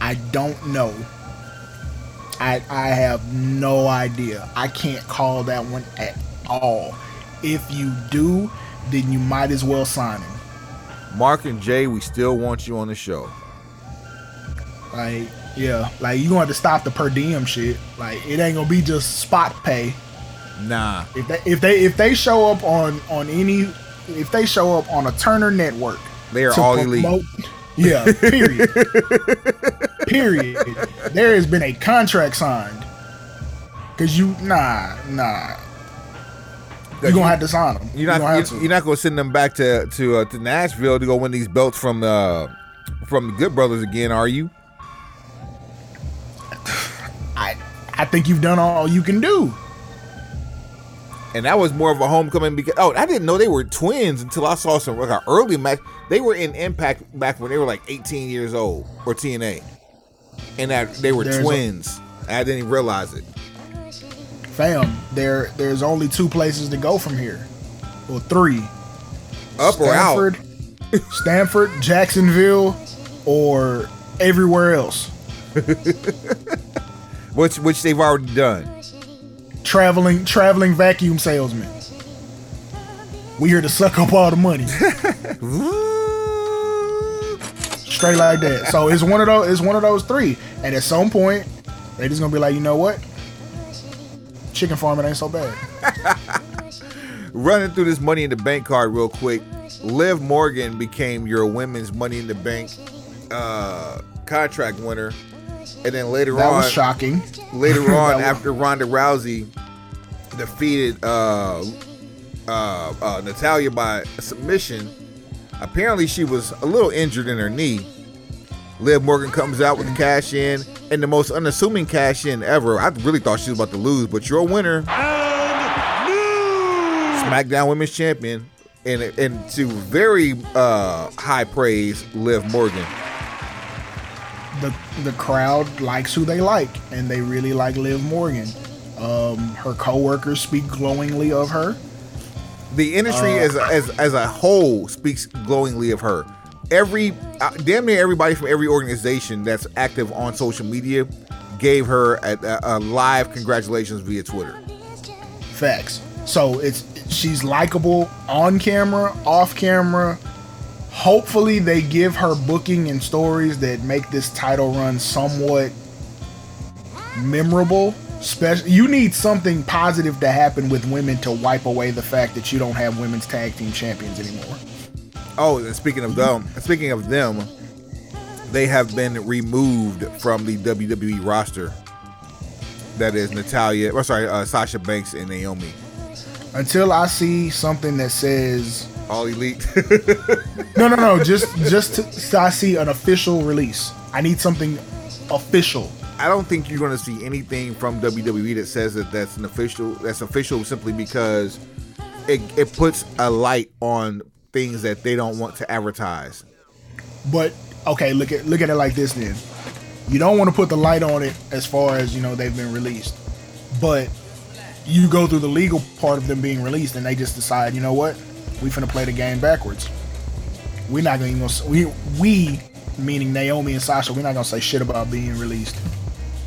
I don't know. I I have no idea. I can't call that one at all. If you do, then you might as well sign him. Mark and Jay, we still want you on the show. Like, yeah, like you gonna have to stop the per diem shit. Like, it ain't gonna be just spot pay. Nah, If they if they if they show up on on any if they show up on a Turner network, they are all elite. Yeah, period. period. There has been a contract signed. Cause you nah nah. You're gonna have to sign them. You're not gonna you're, to. you're not going to send them back to to uh, to Nashville to go win these belts from the from the Good Brothers again, are you? I think you've done all you can do. and that was more of a homecoming because oh, I didn't know they were twins until I saw some like an early match. They were in Impact back when they were like 18 years old or TNA, and that they were There's twins. I didn't even realize it. Fam, there there's only two places to go from here. Well, three. Up or out? Stamford, Stamford, Jacksonville, or everywhere else. Which which they've already done. Traveling traveling vacuum salesman. We here to suck up all the money. Straight like that. So it's one of those it's one of those three. And at some point, they just gonna be like, you know what? Chicken farming ain't so bad. Running through this Money in the Bank card real quick. Liv Morgan became your women's Money in the Bank uh, contract winner, and then later That on, was shocking. later on after Ronda Rousey defeated uh, uh, uh, Natalya by submission, apparently she was a little injured in her knee. Liv Morgan comes out with the cash in and the most unassuming cash in ever. I really thought she was about to lose, but your winner, SmackDown Women's Champion, and and to very uh, high praise, Liv Morgan. The the crowd likes who they like, and they really like Liv Morgan. Um, her coworkers speak glowingly of her. the industry Uh, as, as as a whole speaks glowingly of her. Every uh, damn near everybody from every organization that's active on social media gave her a, a, a live congratulations via Twitter. Facts. So it's she's likable on camera, off camera. Hopefully, they give her booking and stories that make this title run somewhat memorable. Special, you need something positive to happen with women to wipe away the fact that you don't have women's tag team champions anymore. Oh, and speaking of them, speaking of them, they have been removed from the WWE roster. That is Natalya, or sorry, uh, Sasha Banks and Naomi. Until I see something that says All elite. No, no, no. Just, just to, so I see an official release. I need something official. I don't think you're going to see anything from WWE that says that that's an official. That's official simply because it, it puts a light on things that they don't want to advertise. But okay, look at look at it like this. Then you don't want to put the light on it as far as you know they've been released, but you go through the legal part of them being released, and they just decide, you know what, we finna play the game backwards. We're not gonna even gonna, we we meaning Naomi and Sasha. We're not gonna say shit about being released.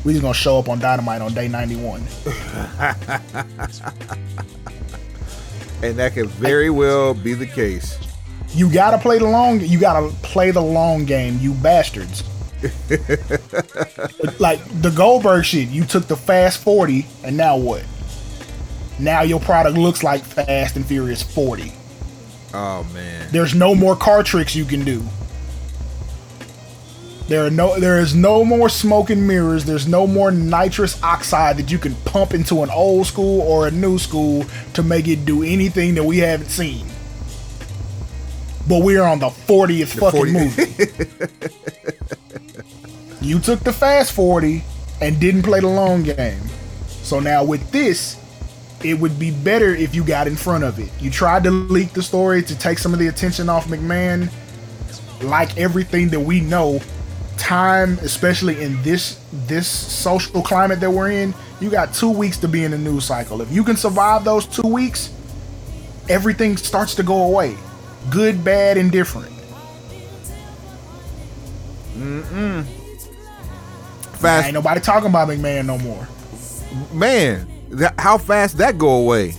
We just gonna show up on Dynamite on day ninety one. And that could very well be the case. You gotta play the long. You gotta play the long game, you bastards. like the Goldberg shit, you took the Fast Forty, and now what? Now your product looks like Fast and Furious Forty. Oh man. There's no more car tricks you can do. There are no. There is no more smoke and mirrors. There's no more nitrous oxide that you can pump into an old school or a new school to make it do anything that we haven't seen. But we're on the 40th fucking 40 movie. you took the fast 40 and didn't play the long game. So now with this, it would be better if you got in front of it. You tried to leak the story to take some of the attention off McMahon. Like everything that we know, time, especially in this this social climate that we're in, you got two weeks to be in the news cycle. If you can survive those two weeks, everything starts to go away. Good, bad, and different. Fast Ain't nobody talking about McMahon no more. man, that, how fast that go away?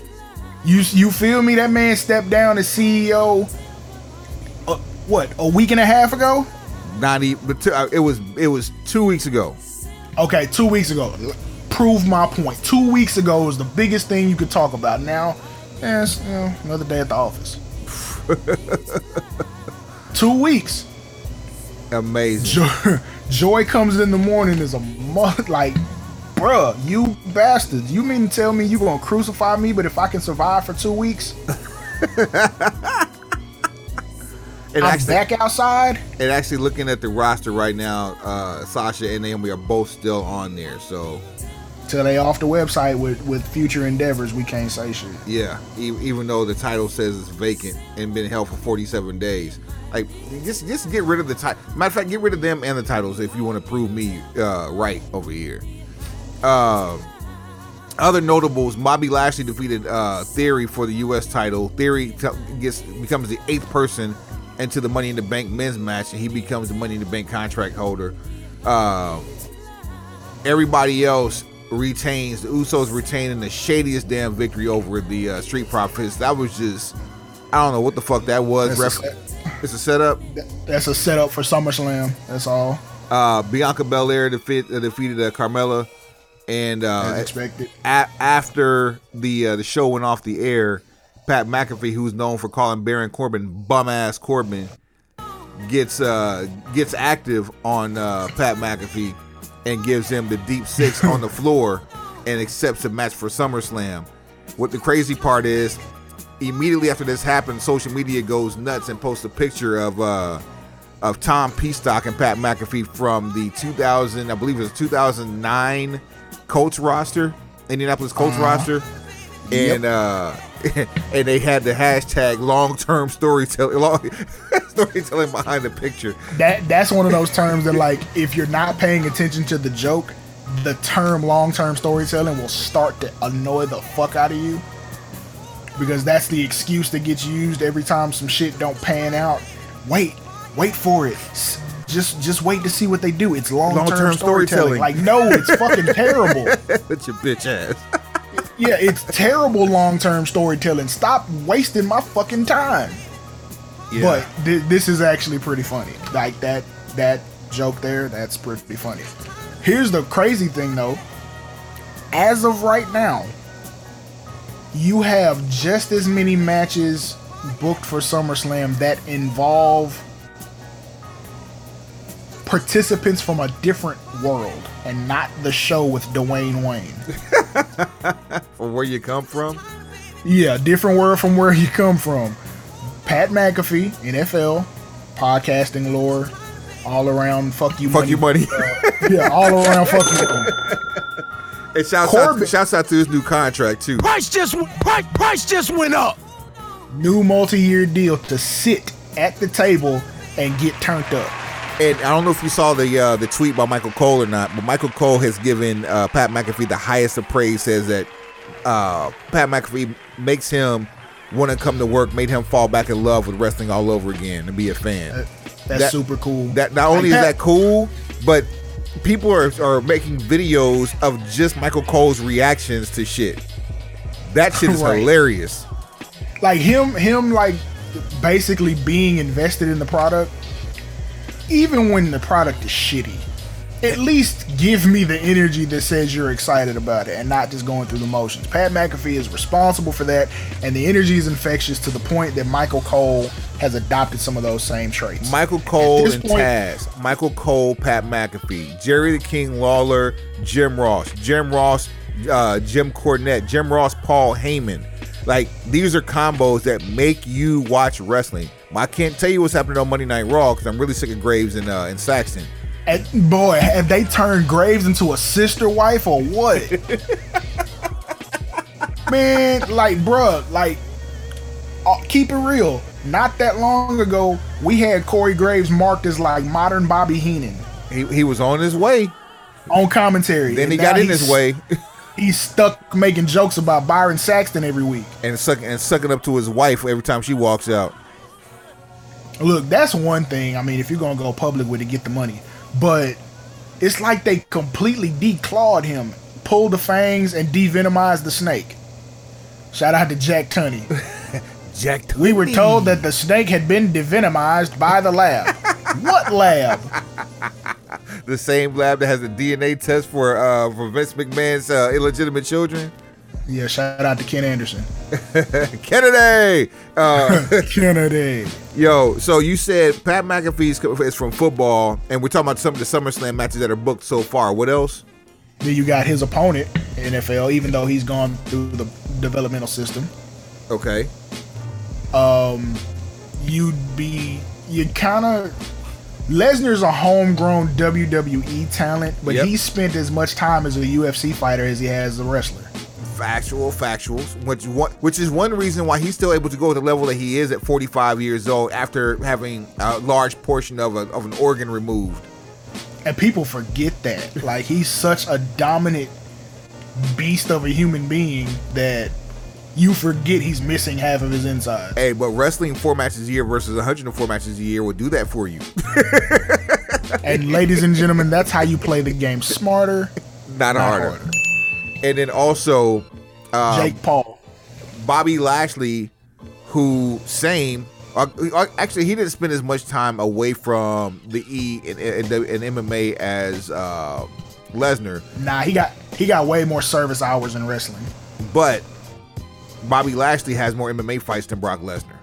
You you feel me? That man stepped down as CEO. Uh, what a week and a half ago? Not even. But two, uh, it was it was two weeks ago. Okay, two weeks ago. Prove my point. Two weeks ago was the biggest thing you could talk about. Now, eh, it's, you know, another day at the office. two weeks. Amazing. Joy, Joy comes in the morning is a month like, bruh, you bastards. You mean to tell me you gonna crucify me? But if I can survive for two weeks, And I'm actually, back outside. and actually looking at the roster right now, uh, Sasha and Naomi are both still on there. So Till they off the website with with future endeavors, we can't say shit. Yeah, e- even though the title says it's vacant and been held for 47 days. Like, just just get rid of the title. Matter of fact, get rid of them and the titles if you want to prove me uh, right over here. Uh, other notables: Bobby Lashley defeated uh, Theory for the U.S. title. Theory t- gets becomes the eighth person into the Money in the Bank men's match, and he becomes the Money in the Bank contract holder. Uh, everybody else retains the Usos retaining the shadiest damn victory over the uh, Street Profits. That was just I don't know what the fuck that was. That's a it's a setup. That's a setup for SummerSlam. That's all. Uh, Bianca Belair defeat, uh, defeated uh, Carmella, and uh, As expected. a- after the uh, the show went off the air, Pat McAfee, who's known for calling Baron Corbin bum ass Corbin, gets uh gets active on uh, Pat McAfee and gives him the deep six on the floor and accepts a match for SummerSlam. What the crazy part is, immediately after this happened, social media goes nuts and posts a picture of uh of Tom Pestock and Pat McAfee from the 2000, I believe it was 2009 Colts roster, Indianapolis Colts roster, and uh, and they had the hashtag long term storytelling, long, storytelling behind the picture. That that's one of those terms that like if you're not paying attention to the joke, the term long term storytelling will start to annoy the fuck out of you. Because that's the excuse that gets used every time some shit don't pan out. Wait, wait for it. Just just wait to see what they do. It's long term storytelling. storytelling. Like no, it's fucking terrible. That's your bitch ass. Yeah, it's terrible long term storytelling. Stop wasting my fucking time. Yeah. But th- this is actually pretty funny. Like that that joke there, that's pretty funny. Here's the crazy thing though. As of right now, you have just as many matches booked for SummerSlam that involve participants from a different world and not the show with Dwayne Wayne. from where you come from. Yeah, different world from where you come from. Pat McAfee, NFL, podcasting lore, all around fuck you Fuck money. you, money. Uh, yeah, all around fuck you money. and shouts Corbin- out, shouts out to his new contract too. Price just price, price just went up. New multi-year deal to sit at the table and get turned up. And I don't know if you saw the uh, the tweet by Michael Cole or not, but Michael Cole has given uh, Pat McAfee the highest of praise. Says that uh, Pat McAfee makes him want to come to work, made him fall back in love with wrestling all over again and be a fan. That's That- super cool. That not only Like is that cool, but people are are making videos of just Michael Cole's reactions to shit. That shit is Right. hilarious. like him him like basically being invested in the product even when the product is shitty at least give me the energy that says you're excited about it and not just going through the motions pat mcafee is responsible for that and the energy is infectious to the point that michael cole has adopted some of those same traits Michael Cole and point- Taz. Michael Cole, Pat McAfee, Jerry the King Lawler, Jim Ross, Jim Ross, uh, Jim Cornette, Jim Ross, Paul Heyman. Like these are combos that make you watch wrestling. I can't tell you what's happening on Monday Night Raw because I'm really sick of Graves and uh, and Saxton. and boy have they turned graves into a sister wife or what man like bruh like uh, keep it real not that long ago we had corey graves marked as like modern bobby heenan He, he was on his way. on commentary Then he got in his way he's stuck making jokes about byron saxton every week and sucking and sucking up to his wife every time she walks out. Look, that's one thing. I mean, if you're gonna go public with it, get the money. But it's like they completely declawed him, pulled the fangs, and devenomized the snake. Shout out to Jack Tunney. Jack, Tunney. We were told that the snake had been devenomized by the lab. what lab? the same lab that has the DNA test for uh, for Vince McMahon's uh, illegitimate children. Yeah, shout out to Ken Anderson. Kennedy. Uh, Kennedy. yo, so you said Pat McAfee is- from football, and we're talking about some of the SummerSlam matches that are booked so far. What else? Then you got his opponent, NFL, even though he's gone through the developmental system. Okay. Um, you'd be you'd kind of Lesnar's a homegrown WWE talent, but Yep. he spent as much time as a UFC fighter as he has as a wrestler. Factual factuals which one which is one reason why he's still able to go to the level that he is at 45 years old after having a large portion of, a, of an organ removed And people forget that. Like he's such a dominant beast of a human being that you forget he's missing half of his inside. hey but wrestling four matches a year versus 104 matches a year will do that for you And ladies and gentlemen, that's how you play the game smarter. not, Not harder. harder. And then also um, Jake Paul. Bobby Lashley, who same. Uh, uh, actually, he didn't spend as much time away from the E and, and, and MMA as uh, Lesnar, Nah, he got he got way more service hours in wrestling. but Bobby Lashley has more MMA fights than Brock Lesnar.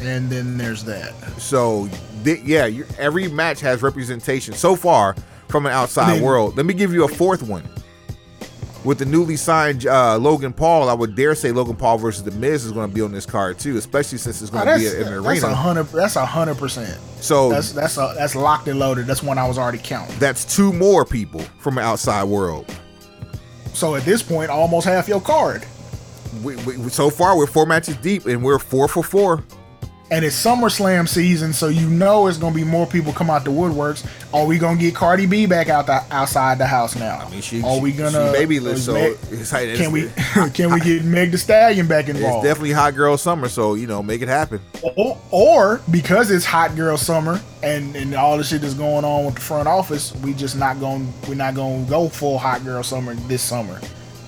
And then there's that. So, th- yeah, every match has representation so far from an outside Then- world. Let me give you a fourth one. With the newly signed uh, Logan Paul, I would dare say Logan Paul versus The Miz is going to be on this card too, especially since it's Oh, going to be in an that's a hundred. That's a hundred percent. So That's that's a, that's locked and loaded. That's one I was already counting. that's two more people from an outside world. So at this point, almost half your card. We, we, so far, we're four matches deep, and we're four for four. And it's SummerSlam season, so you know it's gonna be more people come out the woodworks. Are we gonna get Cardi B back out the outside the house now? I mean, she, Are we gonna babyless, is so Meg- like- can we can we get Meg the Stallion back in? It's definitely hot girl summer, so you know, make it happen. or, or because it's hot girl summer and and all the shit that's going on with the front office, we just not gonna we're not gonna go full hot girl summer this summer.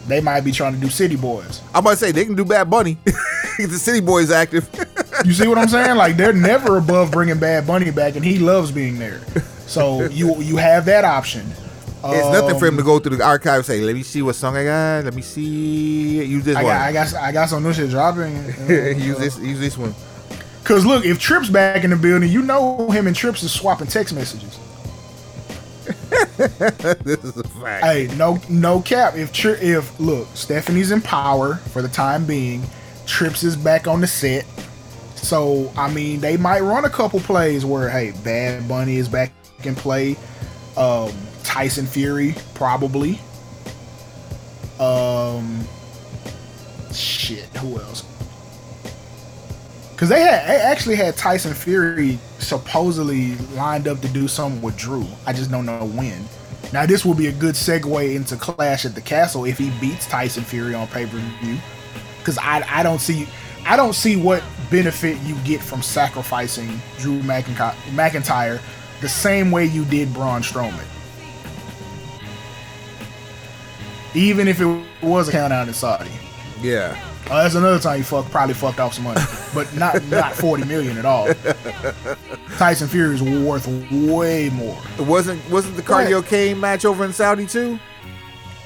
They might be trying to do City Boys. I'm about to say they can do Bad Bunny. the City Boys active. You see what I'm saying? Like they're never above bringing Bad Bunny back, and he loves being there. So you you have that option. It's nothing for him Um, to go through the archive and say, "Let me see what song I got. Let me see. Use this I one. got, I got I got some new shit dropping. use this. Use this one." Cause look, if Trips back in the building, you know him and Trips is swapping text messages. this is a fact. Hey, no, no cap. If Tri- if look, Stephanie's in power for the time being. Trips is back on the set, so I mean they might run a couple plays where hey, Bad Bunny is back in play. Um, Tyson Fury probably. Um, shit, who else? Because they had they actually had Tyson Fury supposedly lined up to do something with Drew. I just don't know when. Now this will be a good segue into Clash at the Castle if he beats Tyson Fury on pay per view. Because I I don't see I don't see what benefit you get from sacrificing Drew McIntyre, McIntyre the same way you did Braun Strowman. Even if it was a count out in Saudi. Yeah. Oh, that's another time you fuck probably fucked off some money, but not not forty million at all. Tyson Fury is worth way more. It wasn't wasn't the Cardio Cain match over in Saudi too?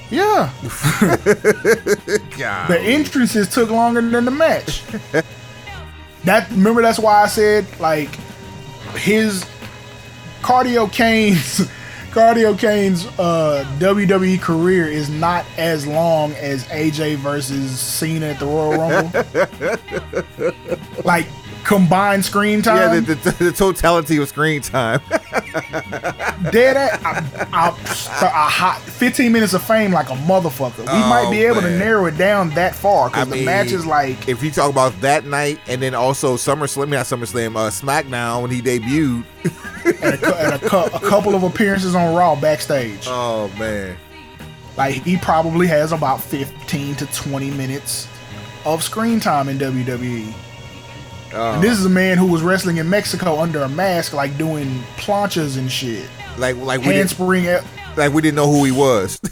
Yeah, the entrances took longer than the match. that remember that's why I said like his Cardio Cain's Cardio Cain's uh, WWE career is not as long as AJ versus Cena at the Royal Rumble. like combined screen time. yeah, the, the, the totality of screen time. dead at I, I, a hot 15 minutes of fame like a motherfucker. We Oh, might be able man. to narrow it down that far because the mean, match is like if you talk about that night and then also SummerSlam, not SummerSlam, uh, SmackDown when he debuted. and, a, and a, a couple of appearances on Raw backstage. Oh man. Like he probably has about 15 to 20 minutes of screen time in WWE. Oh. And this is a man who was wrestling in Mexico under a mask, like doing planchas and shit. Like like we didn't, Handspring at like we didn't know who he was.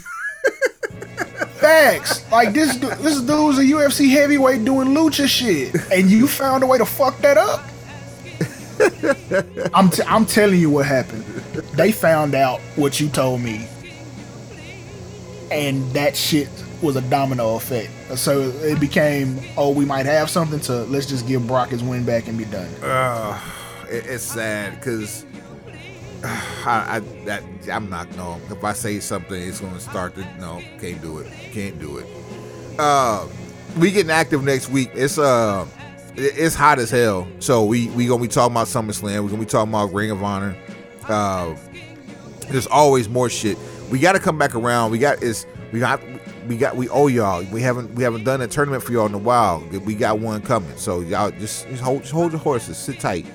facts. Like this, this dude was a UFC heavyweight doing lucha shit, and you found a way to fuck that up. I'm t- I'm telling you what happened. They found out what you told me, and that shit was a domino effect. So it became, oh, we might have something to let's just give Brock his win back and be done. It- it's sad because I, I I'm not no. If I say something, it's gonna start to no. Can't do it. Can't do it. Uh, we getting active next week. It's uh, it- it's hot as hell. So we we gonna be talking about SummerSlam. We're gonna be talking about Ring of Honor. Uh, there's always more shit. We got to come back around. We got is we got we got we owe y'all. We haven't we haven't done a tournament for y'all in a while. We got one coming. So y'all just, just hold just hold your horses. Sit tight.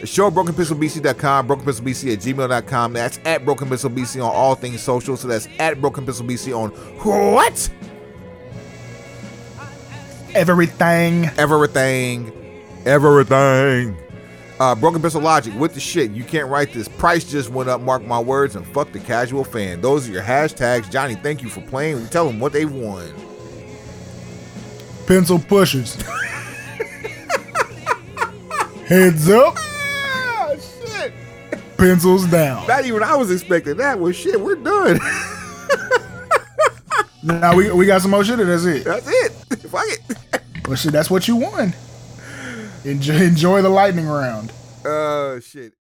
The show at brokenpistolbc.com, brokenpistolbc at gmail.com. That's at brokenpistolbc on all things social. So that's at brokenpistolbc on what? Everything. Everything. Everything. Uh, Broken Pistol Logic with the shit. You can't write this. Price just went up. Mark my words and fuck the casual fan. Those are your hashtags. Johnny, thank you for playing. Tell them what they've won. Pencil pushers. Heads up. Ah, shit. Pencils down. Not even I was expecting that. Well, shit, we're done. Now we we got some more shit. Or that's it. That's it. Fuck it. Well, shit, that's what you won. Enjoy, enjoy the lightning round. Uh, shit.